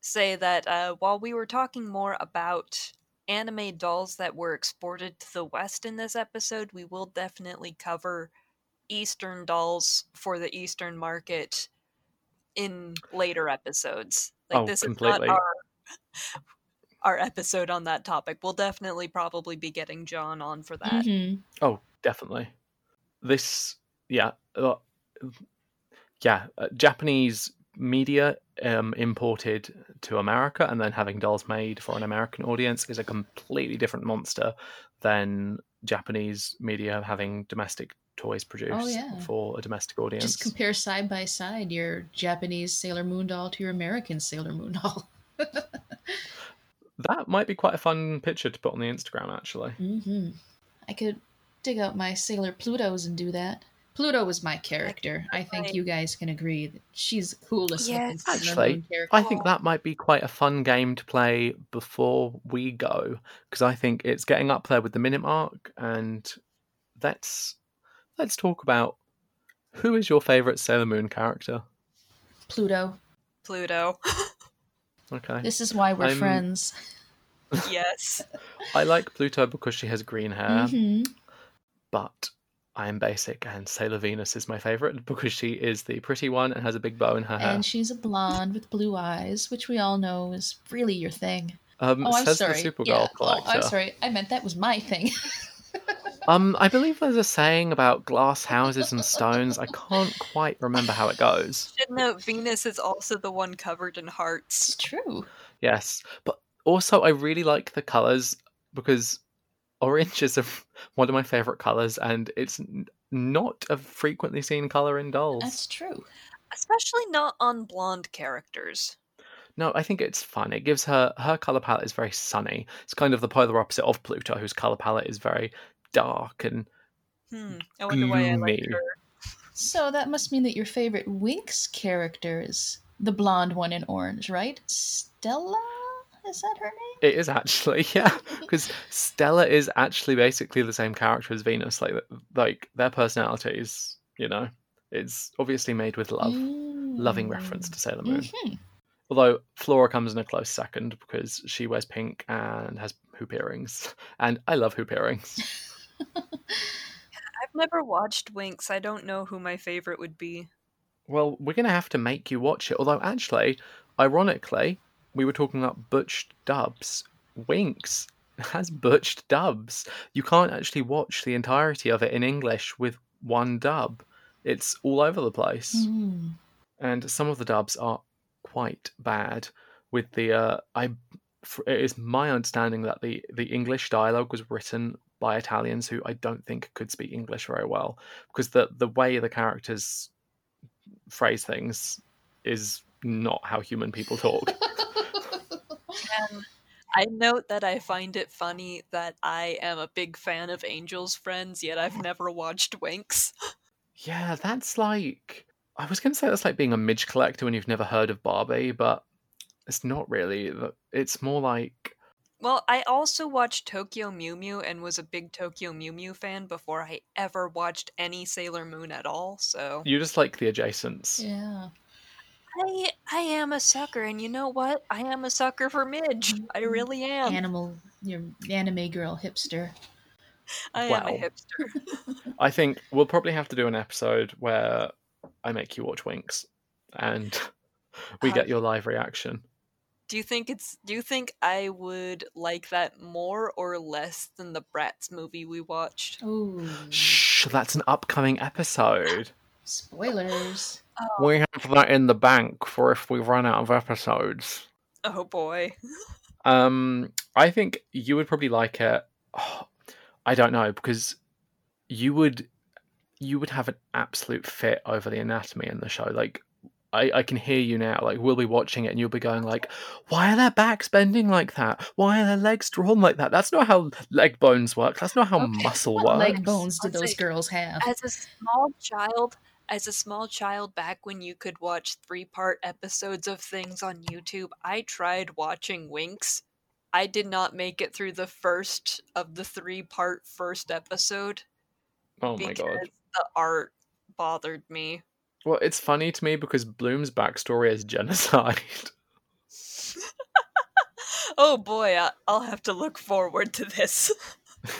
say that uh, while we were talking more about anime dolls that were exported to the West in this episode, we will definitely cover Eastern dolls for the Eastern market in later episodes. Like Oh, this completely. is not our our episode on that topic. We'll definitely probably be getting John on for that. Mhm. Oh, definitely. This, yeah, uh, yeah. Uh, Japanese media um, imported to America and then having dolls made for an American audience is a completely different monster than Japanese media having domestic toys produced yeah. for a domestic audience. Just compare side by side your Japanese Sailor Moon doll to your American Sailor Moon doll. that might be quite a fun picture to put on the Instagram, actually. hmm I could dig out my Sailor Plutos and do that. Pluto was my character. I think you guys can agree that she's the coolest Yes. Sailor Actually, character. I think that might be quite a fun game to play before we go because I think it's getting up there with the minute mark. And let's let's talk about who is your favorite Sailor Moon character. Pluto. Pluto. Okay, This is why we're I'm- friends. yes. I like Pluto because she has green hair, hmm but I am basic, and Sailor Venus is my favorite because she is the pretty one and has a big bow in her hair. And she's a blonde with blue eyes, which we all know is really your thing. um, Oh, I'm sorry. the Supergirl yeah. Oh. I'm sorry. I meant that was my thing. Um, I believe there's a saying about glass houses and stones. I can't quite remember how it goes. Should note Venus is also the one covered in it's hearts. true. Yes, but also I really like the colors because orange is a, one of my favorite colors, and it's n- not a frequently seen color in dolls. That's true. Especially not on blonde characters. No, I think it's fun. It gives her her color palette is very sunny. It's kind of the polar opposite of Pluto, whose color palette is very dark and Hmm. I wonder why I like Gloomy. her. So that must mean that your favorite Winx character is the blonde one in orange, right? Stella? Is that her name? it is actually yeah, because Stella is actually basically the same character as Venus. Like like their personalities, you know, it's obviously made with love. Loving reference to Sailor Moon. Mhm. Although Flora comes in a close second because she wears pink and has hoop earrings. And I love hoop earrings. I've never watched Winx. I don't know who my favorite would be. Well, we're going to have to make you watch it. Although, actually, ironically, we were talking about butched dubs. Winx has butched dubs. You can't actually watch the entirety of it in English with one dub, it's all over the place. Mm. and some of the dubs are quite bad. With the uh, I, it is my understanding that the the English dialogue was written by Italians who I don't think could speak English very well because the the way the characters phrase things is not how human people talk. And I note that I find it funny that I am a big fan of Angel's Friends, yet I've never watched Winx. yeah, that's like I was going to say that's like being a midge collector when you've never heard of Barbie, but it's not really. It's more like Well, I also watched Tokyo Mew Mew and was a big Tokyo Mew Mew fan before I ever watched any Sailor Moon at all, so you just like the adjacents. Yeah. I I am a sucker, and you know what? I am a sucker for Midge. I really am. Animal, your anime girl hipster. I am a hipster. I think we'll probably have to do an episode where I make you watch Winx, and we Uh, get your live reaction. Do you think it's? Do you think I would like that more or less than the Bratz movie we watched? Oh, Shh, that's an upcoming episode. Spoilers. We have that in the bank for if we run out of episodes. Oh boy. Um, I think you would probably like it. Oh, I don't know because you would you would have an absolute fit over the anatomy in the show. Like I, I can hear you now. Like we'll be watching it and you'll be going like, why are their backs bending like that? Why are their legs drawn like that? That's not how leg bones work. That's not how Okay, muscle what works. leg bones I'll did those say- girls have? As a small child, as a small child back when you could watch three-part episodes of things on YouTube, I tried watching Winx. I did not make it through the first of the three-part first episode Oh my because god. the art bothered me. Well, it's funny to me because Bloom's backstory is genocide. oh boy, I- I'll have to look forward to this.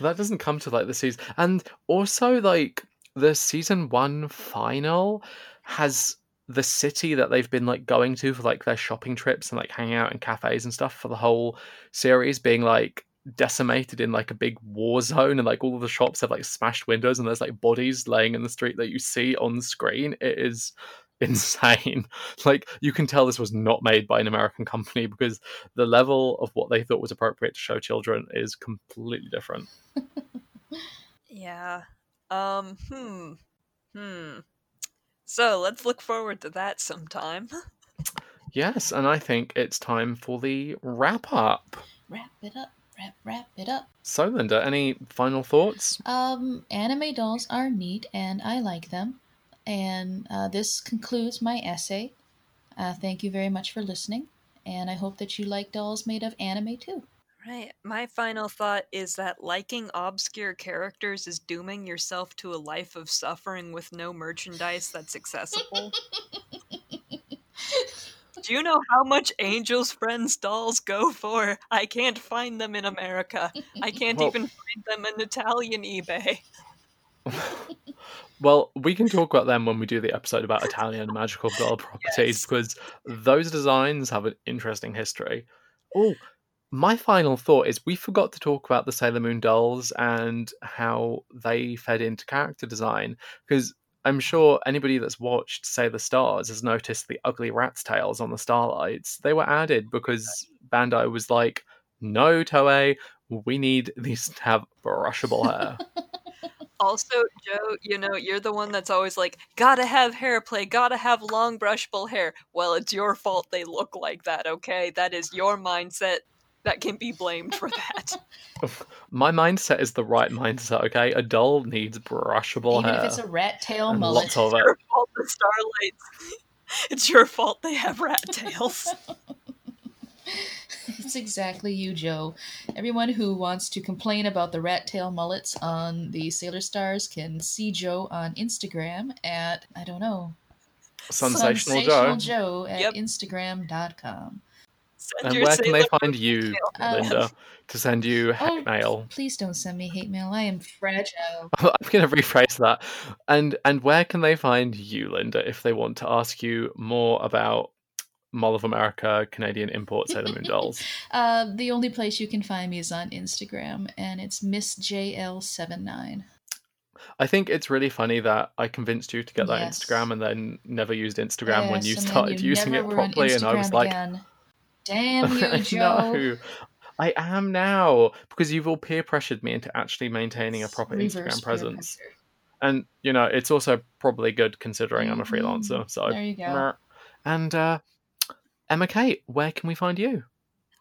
that doesn't come to like the season, and also like the season one final has the city that they've been like going to for like their shopping trips and like hanging out in cafes and stuff for the whole series being like decimated in like a big war zone and like all of the shops have like smashed windows and there's like bodies laying in the street that you see on screen. It is insane. Like you can tell this was not made by an american company because the level of what they thought was appropriate to show children is completely different. Yeah. Um, hmm. Hmm. So let's look forward to that sometime. yes and i think it's time for the wrap up Wrap it up, wrap, wrap it up. so linda any final thoughts Um, anime dolls are neat and I like them. And uh, this concludes my essay. Uh, thank you very much for listening. And I hope that you like dolls made of anime too. Right. My final thought is that liking obscure characters is dooming yourself to a life of suffering with no merchandise that's accessible. Do you know how much Angel's Friends dolls go for? I can't find them in America. I can't Well- even find them in Italian eBay. Well, we can talk about them when we do the episode about Italian magical girl properties Yes. because those designs have an interesting history. Oh, my final thought is we forgot to talk about the Sailor Moon dolls and how they fed into character design because I'm sure anybody that's watched Sailor Stars has noticed the ugly rat's tails on the starlights. They were added because Bandai was like, no, Toei, we need these to have brushable hair. Also, Joe, you know, you're the one that's always like, gotta have hair play, gotta have long brushable hair. Well, it's your fault they look like that, okay? That is your mindset that can be blamed for that. My mindset is the right mindset, okay? A doll needs brushable Even hair. if it's a rat tail and mullet. lots of it's it. your fault the starlights. It's your fault they have rat tails. It's exactly you, Joe. Everyone who wants to complain about the rat tail mullets on the Sailor Stars can see Joe on Instagram at, I don't know, Sensational, Sensational Joe. Joe at Yep. Instagram.com. Send And where can they find you, tail. Uh, Linda, to send you hate Oh. mail? Please don't send me hate mail. I am fragile. I'm going to rephrase that. And and where can they find you, Linda, if they want to ask you more about Mall of America, Canadian import Sailor Moon dolls? Uh, the only place you can find me is on Instagram, and it's Miss JL79. I think it's really funny that I convinced you to get that Yes. Instagram and then never used Instagram when you Yes, and then started you using it properly, and I was like, again. Damn you, I Joe. know. I am now because you've all peer pressured me into actually maintaining a proper Reverse Instagram presence. pressure. And you know, it's also probably good considering I'm a freelancer. So There you go. And uh, Emma Kate, where can we find you?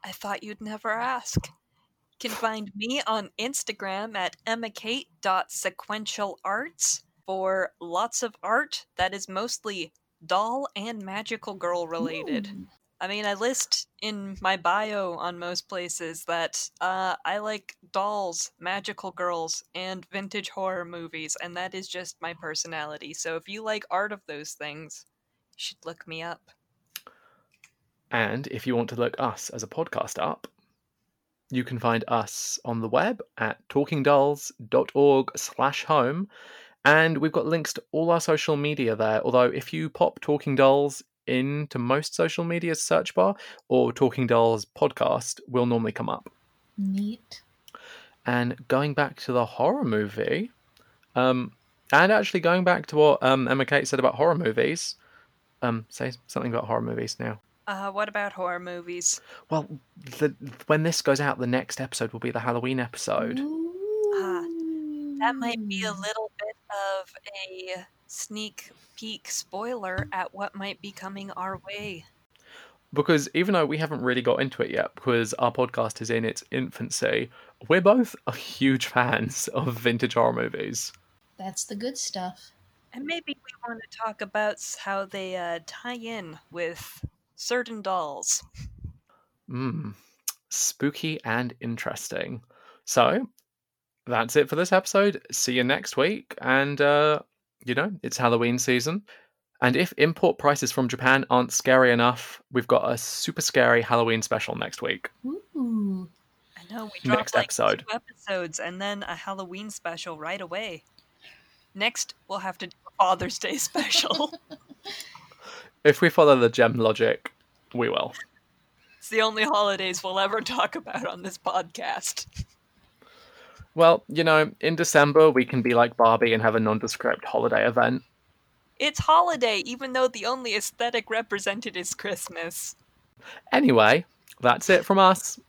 I thought you'd never ask. You can find me on Instagram at emmacate.sequentialarts for lots of art that is mostly doll and magical girl related. Ooh. I mean, I list in my bio on most places that uh, I like dolls, magical girls, and vintage horror movies, and that is just my personality. So if you like art of those things, you should look me up. And if you want to look us as a podcast up, you can find us on the web at talkingdolls.org slash home. And we've got links to all our social media there. Although if you pop Talking Dolls into most social media search bar or Talking Dolls podcast will normally come up. Neat. And going back to the horror movie, um, and actually going back to what um, Emma Kate said about horror movies, um, say something about horror movies now. Uh, what about horror movies? Well, the, when this goes out, the next episode will be the Halloween episode. Ah, That might be a little bit of a sneak peek spoiler at what might be coming our way. because even though we haven't really got into it yet, because our podcast is in its infancy, we're both huge fans of vintage horror movies. That's the good stuff. And maybe we want to talk about how they uh, tie in with certain dolls. Mm, spooky and interesting. So that's it for this episode. See you next week. And, uh, you know, it's Halloween season. And if import prices from Japan aren't scary enough, we've got a super scary Halloween special next week. Ooh. I know we dropped Next like episode. two episodes and then a Halloween special right away. Next, we'll have to do a Father's Day special. If we follow the Jem logic, we will. it's the only holidays we'll ever talk about on this podcast. Well, you know, in December, we can be like Barbie and have a nondescript holiday event. It's holiday, even though the only aesthetic represented is Christmas. Anyway, that's it from us.